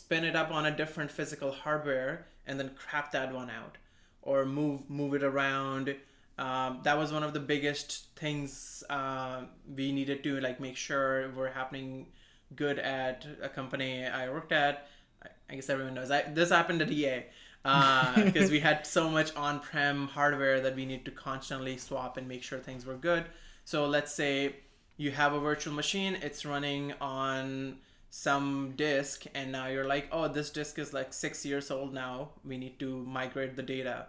spin it up on a different physical hardware and then crap that one out. Or move move it around um, that was one of the biggest things uh, we needed to like make sure were happening good at a company I worked at. I- guess everyone knows. I, this happened at EA because [LAUGHS] we had so much on-prem hardware that we need to constantly swap and make sure things were good. So let's say you have a virtual machine, it's running on some disk, and now you're like, oh, this disk is like six years old now. We need to migrate the data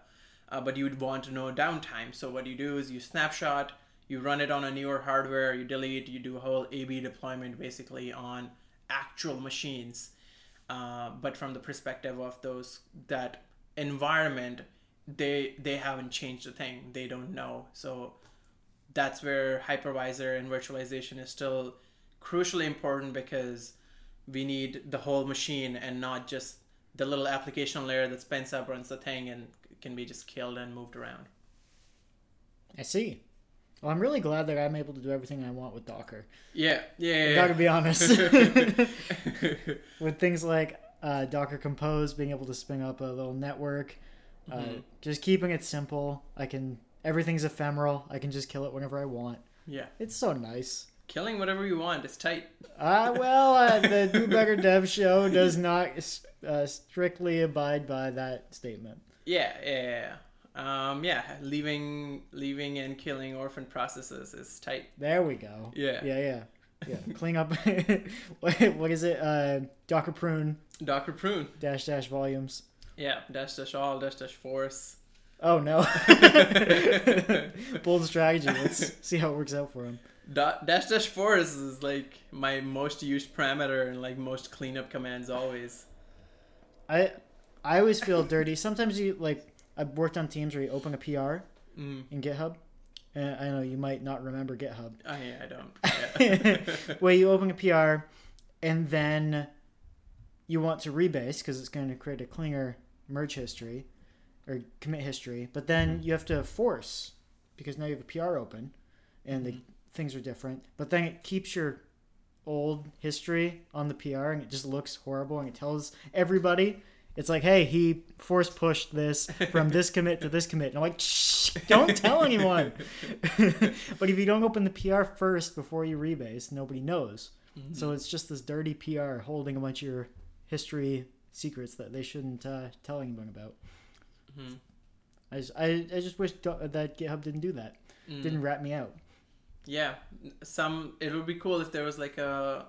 uh, but you would want to know downtime. So what you do is you snapshot, you run it on a newer hardware, you delete, you do a whole A/B deployment basically on actual machines, uh, but from the perspective of those that environment, they they haven't changed a thing. They don't know. So that's where hypervisor and virtualization is still crucially important because we need the whole machine and not just the little application layer that spins up runs the thing and can be just killed and moved around. I see. Well, I'm really glad that I'm able to do everything I want with Docker. Yeah, yeah. yeah, I gotta be honest. [LAUGHS] with things like uh, Docker Compose, being able to spin up a little network, uh, Mhm. just keeping it simple. I can everything's ephemeral. I can just kill it whenever I want. yeah. It's so nice. Killing whatever you want. It's tight. Uh, well, uh, the [LAUGHS] Do Better Dev show does not uh, strictly abide by that statement. Yeah, yeah, yeah. Um, yeah, leaving, leaving and killing orphan processes is tight. There we go. Yeah. Yeah, yeah. Yeah. [LAUGHS] Clean up. [LAUGHS] what, what is it? Uh, Docker prune Docker prune. dash dash volumes. Yeah, dash dash all dash dash force. Oh no. [LAUGHS] Bold strategy. Let's see how it works out for him. Da- dash dash force is like my most used parameter and like most cleanup commands always. I I always feel dirty. Sometimes you like I've worked on teams where you open a PR Mm. in GitHub. And I know you might not remember GitHub. Oh yeah, I don't. [LAUGHS] Yeah. where you open a PR and then you want to rebase because it's going to create a cleaner merge history or commit history, but then you have to force because now you have a PR open and the things are different. But then it keeps your old history on the PR and it just looks horrible and it tells everybody. It's like, hey, he force pushed this from this [LAUGHS] commit to this commit. And I'm like, shh, don't tell anyone. [LAUGHS] but if you don't open the PR first before you rebase, nobody knows. Mm-hmm. So it's just this dirty PR holding a bunch of your history secrets that they shouldn't uh, tell anyone about. Mhm. I just, I, I just wish that GitHub didn't do that. Mm. Didn't rat me out. Yeah, some it would be cool if there was like a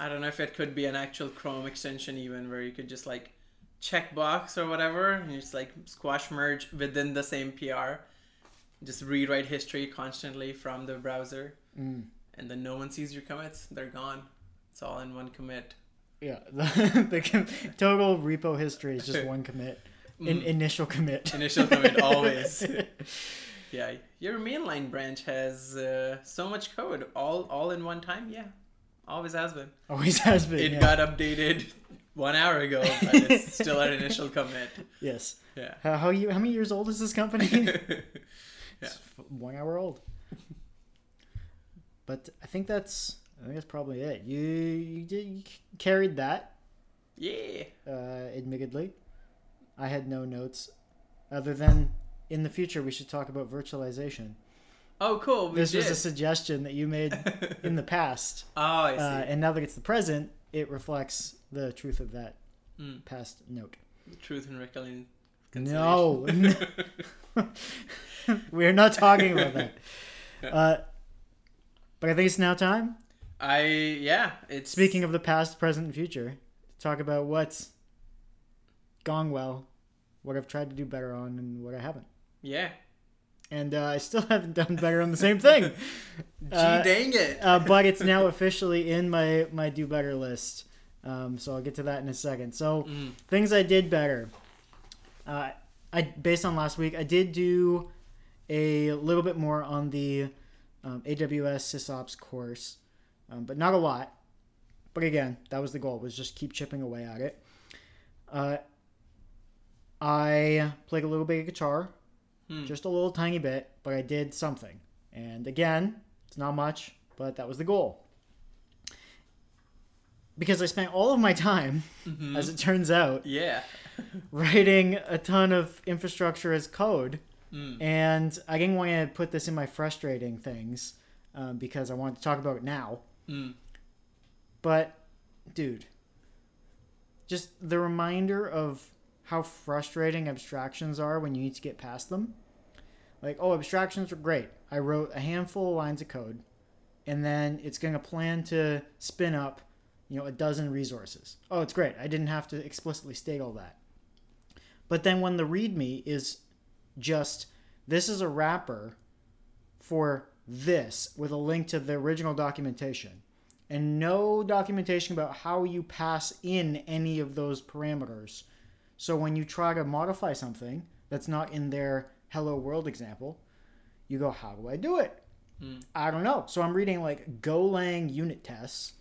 I don't know if it could be an actual Chrome extension even where you could just like check box or whatever and you just like squash merge within the same PR. Just rewrite history constantly from the browser Mm. and then no one sees your commits. They're gone. It's all in one commit. Yeah, the, [LAUGHS] the com- total repo history is just [LAUGHS] one commit. In, Mm. initial commit. Initial commit always. [LAUGHS] Yeah, your mainline branch has uh, so much code all all in one time. Yeah, always has been. Always has been. It yeah. got updated one hour ago, but it's [LAUGHS] still an initial commit. yes. Yeah. How, how you? How many years old is this company? [LAUGHS] Yeah. It's one hour old. But I think that's I think that's probably it. You you did you carried that. yeah. Uh, admittedly, I had no notes, other than in the future we should talk about virtualization. Oh, cool. We this did. was a suggestion that you made [LAUGHS] in the past, oh, I see. uh, and now that it's the present, it reflects the truth of that Mm. past note. Truth and reconciliation. No, [LAUGHS] we're not talking about that. [LAUGHS] Uh, but I think it's now time. I yeah. It's Speaking of the past, present, and future, to talk about what's gone well, what I've tried to do better on, and what I haven't. Yeah. And uh, I still [LAUGHS] haven't done better on the same thing. [LAUGHS] Gee, Uh, dang it. uh, but it's now [LAUGHS] officially in my my do better list. Um, so I'll get to that in a second. So Mm. things I did better. Uh, I based on last week, I did do a little bit more on the um, AWS SysOps course, um, but not a lot. But again, that was the goal: was just keep chipping away at it. Uh, I played a little bit of guitar, Hmm. just a little tiny bit, but I did something. And again, it's not much, but that was the goal. Because I spent all of my time, Mhm. as it turns out, Yeah. [LAUGHS] writing a ton of infrastructure as code, Mm. and I didn't want to put this in my frustrating things um, because I wanted to talk about it now. Mm. But, dude, just the reminder of how frustrating abstractions are when you need to get past them. Like, oh, abstractions are great. I wrote a handful of lines of code, and then it's going to plan to spin up, you know, a dozen resources. Oh, it's great. I didn't have to explicitly state all that. But then when the README is just this is a wrapper for this with a link to the original documentation and no documentation about how you pass in any of those parameters. So when you try to modify something that's not in their hello world example, you go, how do I do it? I don't know. So I'm reading like Golang unit tests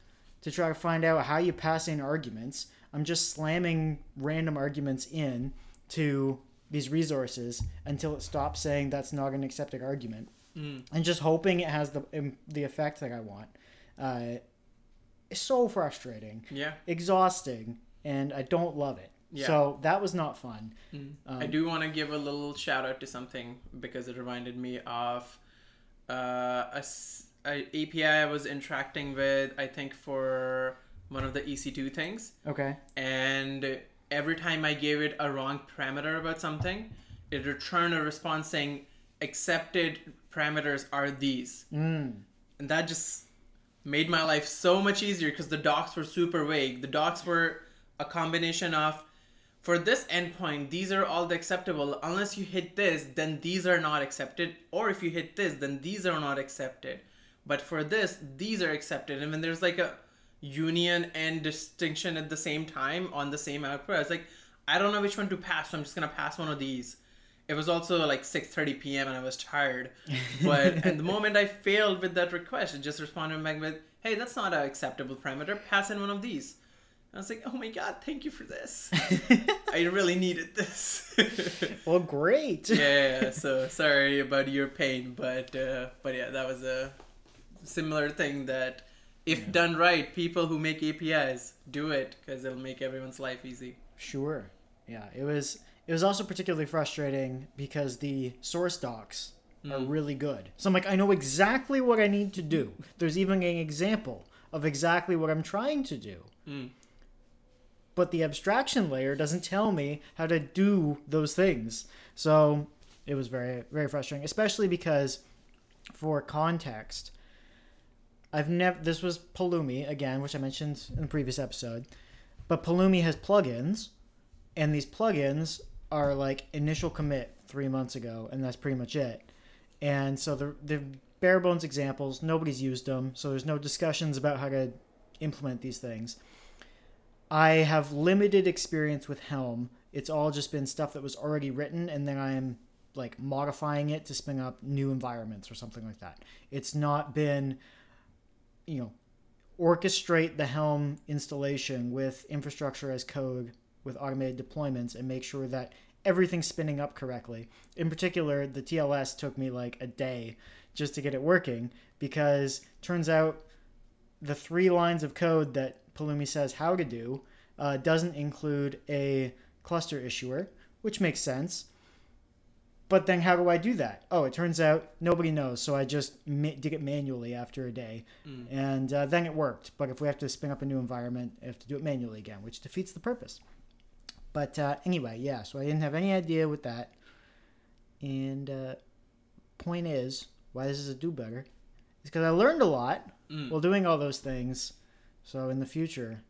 to try to find out how you pass in arguments. I'm just slamming random arguments in to these resources until it stops saying that's not an accepted argument, Mm. and just hoping it has the um, the effect that I want. Uh, it's so frustrating, Yeah. exhausting, and I don't love it. Yeah. So that was not fun. I do want to give a little shout out to something because it reminded me of uh, a, a API I was interacting with. I think for one of the EC2 things, Okay. and every time I gave it a wrong parameter about something, it returned a response saying accepted parameters are these, Mm. and that just made my life so much easier because the docs were super vague. The docs were a combination of for this endpoint, these are all the acceptable. Unless you hit this, then these are not accepted. Or if you hit this, then these are not accepted. But for this, these are accepted. And when there's like a union and distinction at the same time on the same output, I was like, I don't know which one to pass, so I'm just gonna pass one of these. It was also like 6:30 p.m. and I was tired. [LAUGHS] But at the moment I failed with that request, it just responded back with, "Hey, that's not an acceptable parameter. Pass in one of these." I was like, "Oh my god, thank you for this. [LAUGHS] I really needed this." [LAUGHS] Well, great. yeah, so sorry about your pain, but uh, but yeah, that was a similar thing that if done right, people who make APIs do it because it'll make everyone's life easy. Sure. Yeah, it was it was also particularly frustrating because the source docs are really good. So I'm like, I know exactly what I need to do. [LAUGHS] There's even an example of exactly what I'm trying to do. Mm. But the abstraction layer doesn't tell me how to do those things. So it was very very frustrating, especially because for context, I've never this was Pulumi again, which I mentioned in the previous episode. But Pulumi has plugins, and these plugins are like initial commit three months ago, and that's pretty much it. And so the the bare bones examples, nobody's used them, so there's no discussions about how to implement these things. I have limited experience with Helm. It's all just been stuff that was already written, and then I am like modifying it to spin up new environments or something like that. It's not been, you know, orchestrate the Helm installation with infrastructure as code with automated deployments and make sure that everything's spinning up correctly. In particular, the TLS took me like a day just to get it working because turns out the three lines of code that Pulumi says how to do uh, doesn't include a cluster issuer, which makes sense. But then how do I do that? Oh, it turns out nobody knows, so I just ma- did it manually after a day, and uh, then it worked. But if we have to spin up a new environment, I have to do it manually again, which defeats the purpose. But uh, anyway, yeah, so I didn't have any idea with that. And uh, point is, why this is a do better is because I learned a lot Mm. while doing all those things. So in the future,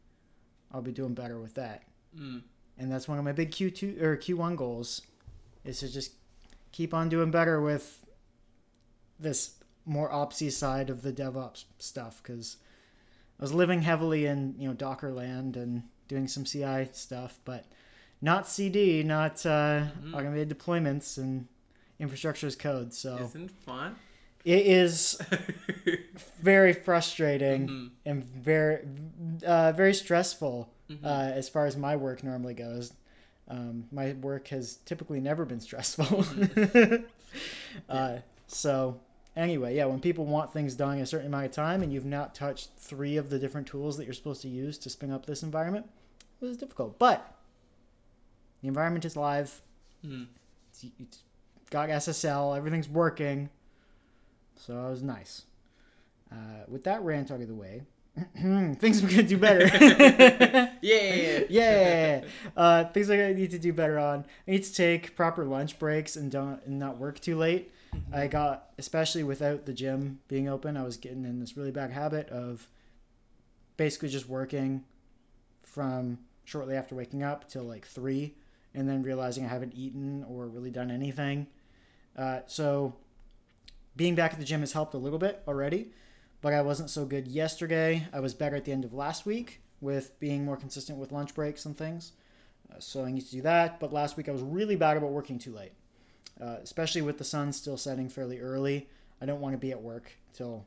I'll be doing better with that. Mm. And that's one of my big Q2 or Q1 goals is to just keep on doing better with this more opsy side of the DevOps stuff because I was living heavily in you know Docker land and doing some CI stuff, but not CD, not uh, automated deployments and infrastructure as code. So Isn't fun? It is [LAUGHS] very frustrating Mhm. and very uh, very stressful Mhm. uh, as far as my work normally goes. Um, my work has typically never been stressful. Mm-hmm. [LAUGHS] uh, so anyway, yeah, when people want things done in a certain amount of time and you've not touched three of the different tools that you're supposed to use to spin up this environment, it was difficult. But the environment is live. Mm. It's, it's got SSL. Everything's working. So it was nice. Uh, with that rant out of the way, [CLEARS THROAT] things we're gonna do better. [LAUGHS] [LAUGHS] Yeah. yeah, uh, things I need to do better on. I need to take proper lunch breaks and don't and not work too late. I got, especially without the gym being open, I was getting in this really bad habit of basically just working from shortly after waking up till like three, and then realizing I haven't eaten or really done anything. Uh, so being back at the gym has helped a little bit already, but I wasn't so good yesterday. I was better at the end of last week with being more consistent with lunch breaks and things. Uh, so I need to do that. But last week I was really bad about working too late, uh, especially with the sun still setting fairly early. I don't want to be at work till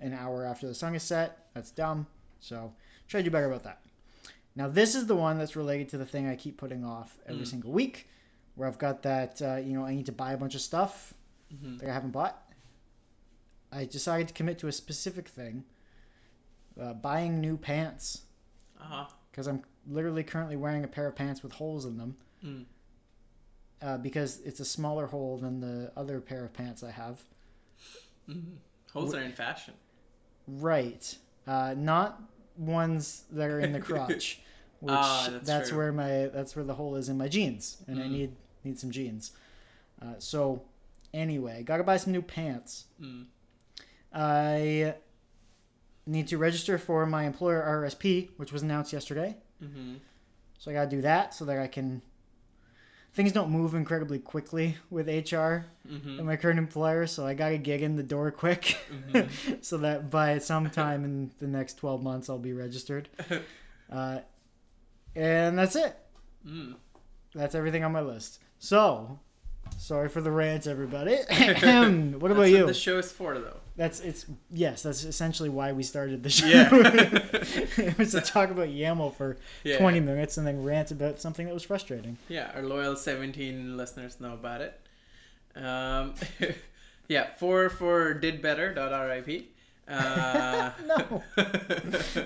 an hour after the sun is set. That's dumb. So try to do better about that. Now this is the one that's related to the thing I keep putting off every Mm. single week, where I've got that uh, you know I need to buy a bunch of stuff Mhm. that I haven't bought. I decided to commit to a specific thing, uh, buying new pants, Uh-huh. because I'm literally currently wearing a pair of pants with holes in them. Mm. Uh, because it's a smaller hole than the other pair of pants I have. Mhm. Holes are in fashion. Right. Uh, not ones that are in the [LAUGHS] crotch, which Ah, that's, that's where my that's where the hole is in my jeans, and I Mm. need need some jeans. Uh, so anyway, gotta buy some new pants. Mm. I need to register for my employer RSP, which was announced yesterday. hmm So I gotta do that so that I can. Things don't move incredibly quickly with HR hmm at my current employer, so I gotta get in the door quick, Mhm. [LAUGHS] so that by some time in the next twelve months I'll be registered. [LAUGHS] Uh, and that's it. Mm. That's everything on my list. So, sorry for the rant, everybody. [LAUGHS] [COUGHS] what about you? The show is for, though. That's it's yes, that's essentially why we started the show. Yeah. it [LAUGHS] was to talk about YAML for Yeah. 20 minutes and then rant about something that was frustrating. Yeah, our loyal 17 listeners know about it. Um, [LAUGHS] yeah, for for did better.rip. Uh, [LAUGHS] No.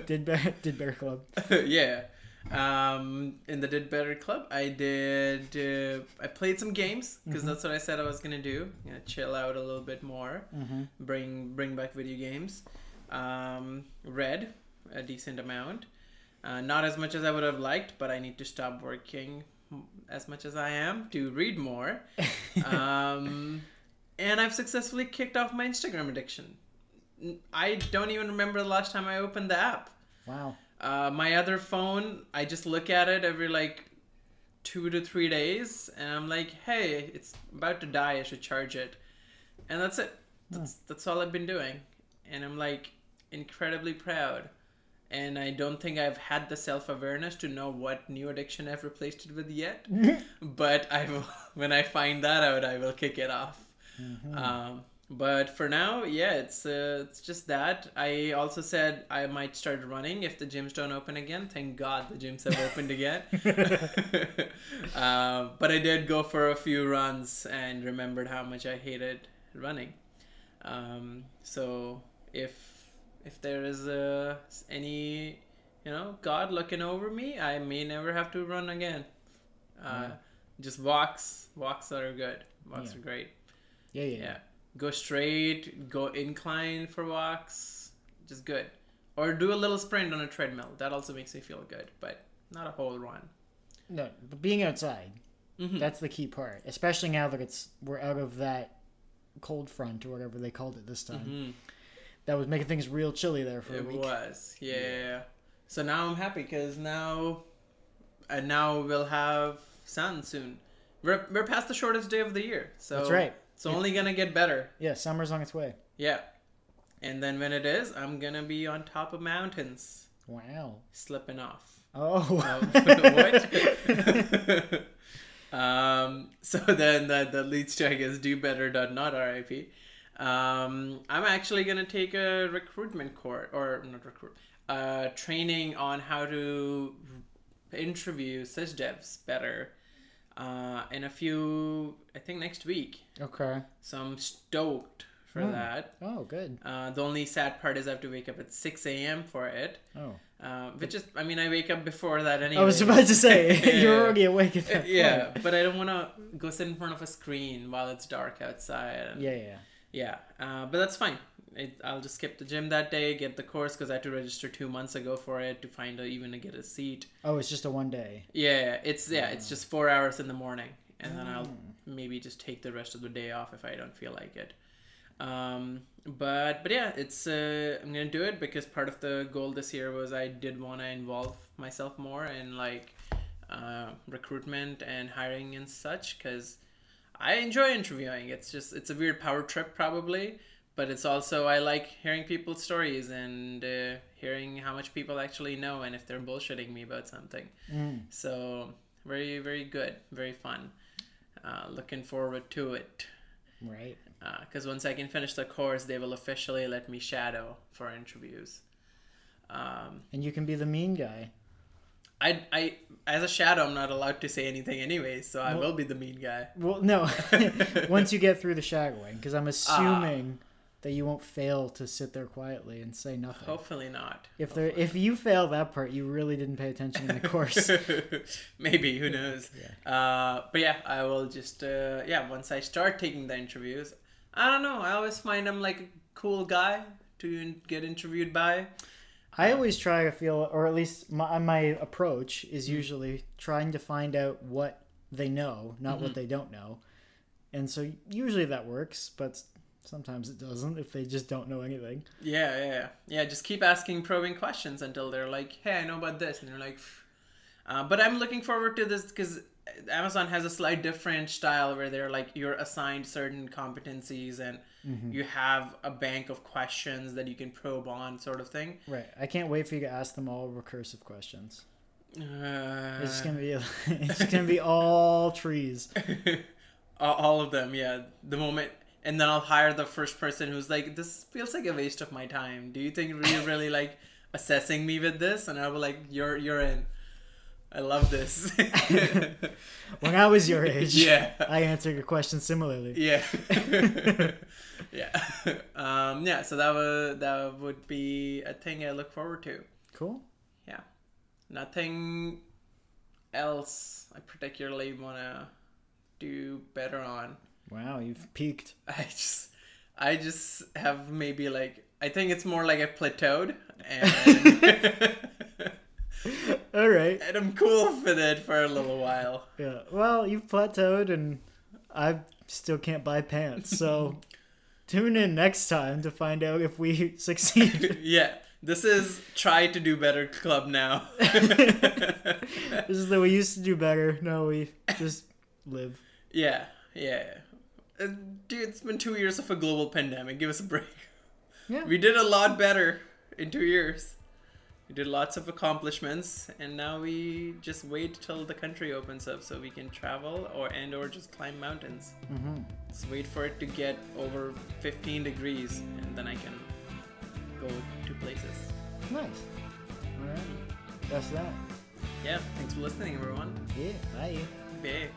Did bear, did bear club. yeah. Um, in the did better club, I did. Uh, I played some games because that's what I said I was gonna do. You know, chill out a little bit more, hmm bring bring back video games. Um, read a decent amount, uh, not as much as I would have liked, but I need to stop working as much as I am to read more. [LAUGHS] um, and I've successfully kicked off my Instagram addiction. I don't even remember the last time I opened the app. Wow. Uh, my other phone, I just look at it every like two to three days, and I'm like, hey, it's about to die. I should charge it, and that's it. That's that's all I've been doing, and I'm like incredibly proud. And I don't think I've had the self awareness to know what new addiction I've replaced it with yet. [LAUGHS] but I will, [LAUGHS] when I find that out, I will kick it off. Um, but for now, yeah, it's uh, it's just that. I also said I might start running if the gyms don't open again. Thank God the gyms have opened again. um, [LAUGHS] [LAUGHS] but I did go for a few runs and remembered how much I hated running. Um, so if if there is uh, any you know God looking over me, I may never have to run again. Uh, Just walks, walks are good. Walks Yeah. are great. Yeah, yeah. Yeah. Go straight, go incline for walks. Just good. Or do a little sprint on a treadmill. That also makes me feel good, but not a whole run. No, but being outside, Mhm. that's the key part. Especially now that it's we're out of that cold front or whatever they called it this time. Mhm. That was making things real chilly there for a week. It was. Yeah. So now I'm happy because now, and now we'll have sun soon. We're, we're past the shortest day of the year. So That's right. It's only going to get better. Yeah, summer's on its way. Yeah. And then when it is, I'm going to be on top of mountains, Wow. slipping off. Oh. [LAUGHS] [LAUGHS] what? [LAUGHS] um, so then that, that leads to, I guess, do better dot not RIP. Um, I'm actually going to take a recruitment course, or not recruit, uh, training on how to interview sysdevs better uh, in a few, I think next week. okay. So I'm stoked for Hmm. that. Oh, good. Uh, the only sad part is I have to wake up at 6 a.m. for it. Oh. Uh, which is, I mean, I wake up before that anyway. I was about to say [LAUGHS] you're already awake at [LAUGHS] that Yeah, point. but I don't want to go sit in front of a screen while it's dark outside. And Yeah, yeah. yeah, uh, but that's fine. It, I'll just skip the gym that day, get the course because I had to register two months ago for it to find a, even to get a seat. Oh, it's just a one day. Yeah, it's yeah, it's just four hours in the morning, and then I'll Oh. maybe just take the rest of the day off if I don't feel like it. Um, but but yeah, it's uh, I'm gonna do it because part of the goal this year was I did want to involve myself more in like uh, recruitment and hiring and such because I enjoy interviewing. It's just it's a weird power trip probably, but it's also I like hearing people's stories and uh, hearing how much people actually know and if they're bullshitting me about something. Mm. So very very good, very fun. Uh, looking forward to it Right. because once I can finish the course, they will officially let me shadow for interviews. Um, And you can be the mean guy. I, I, as a shadow, I'm not allowed to say anything anyway, so I Well- will be the mean guy. Well, no. [LAUGHS] [LAUGHS] Once you get through the shadowing, because Ah. I'm assuming that you won't fail to sit there quietly and say nothing. Hopefully not. If there, if you fail that part, you really didn't pay attention in the course. [LAUGHS] Maybe who knows? Yeah. Uh, but yeah, I will just uh, yeah. Once I start taking the interviews, I don't know. I always find I'm like a cool guy to get interviewed by. I always try to feel, or at least my, my approach is usually trying to find out what they know, not Mm-hmm. what they don't know. And so usually that works, but sometimes it doesn't if they just don't know anything. Yeah, yeah, yeah. Yeah, just keep asking probing questions until they're like, "Hey, I know about this," and they're like, uh, "But I'm looking forward to this because Amazon has a slight different style where they're like you're assigned certain competencies and you have a bank of questions that you can probe on, sort of thing." Right. I can't wait for you to ask them all recursive questions. Uh, It's gonna be [LAUGHS] it's gonna be all trees. [LAUGHS] all of them, yeah. The moment, and then I'll hire the first person who's like, "This feels like a waste of my time. Do you think you're really [LAUGHS] like assessing me with this?" And I'll be like, "You're you're in. I love this." [LAUGHS] When I was your [LAUGHS] age, Yeah. I answered your question similarly. yeah, yeah, um, yeah. So that would that would be a thing I look forward to. Cool. Yeah, nothing else I particularly want to do better on. Wow, you've peaked. [LAUGHS] I just I just have maybe like I think it's more like I plateaued and [LAUGHS] All right. and I'm cool with it for a little while. Yeah. Well, you've plateaued, and I still can't buy pants. So [LAUGHS] tune in next time to find out if we succeed. yeah. This is try to do better club now. this is the we used to do better. No, we just live. yeah, yeah. Dude, it's been two years of a global pandemic. Give us a break. Yeah. We did a lot better in two years. We did lots of accomplishments, and now we just wait till the country opens up so we can travel or and or just climb mountains. hmm Just wait for it to get over 15 degrees, and then I can go to places. Nice. All right. That's that. Yeah, thanks for listening, everyone. Yeah. Bye. Bye.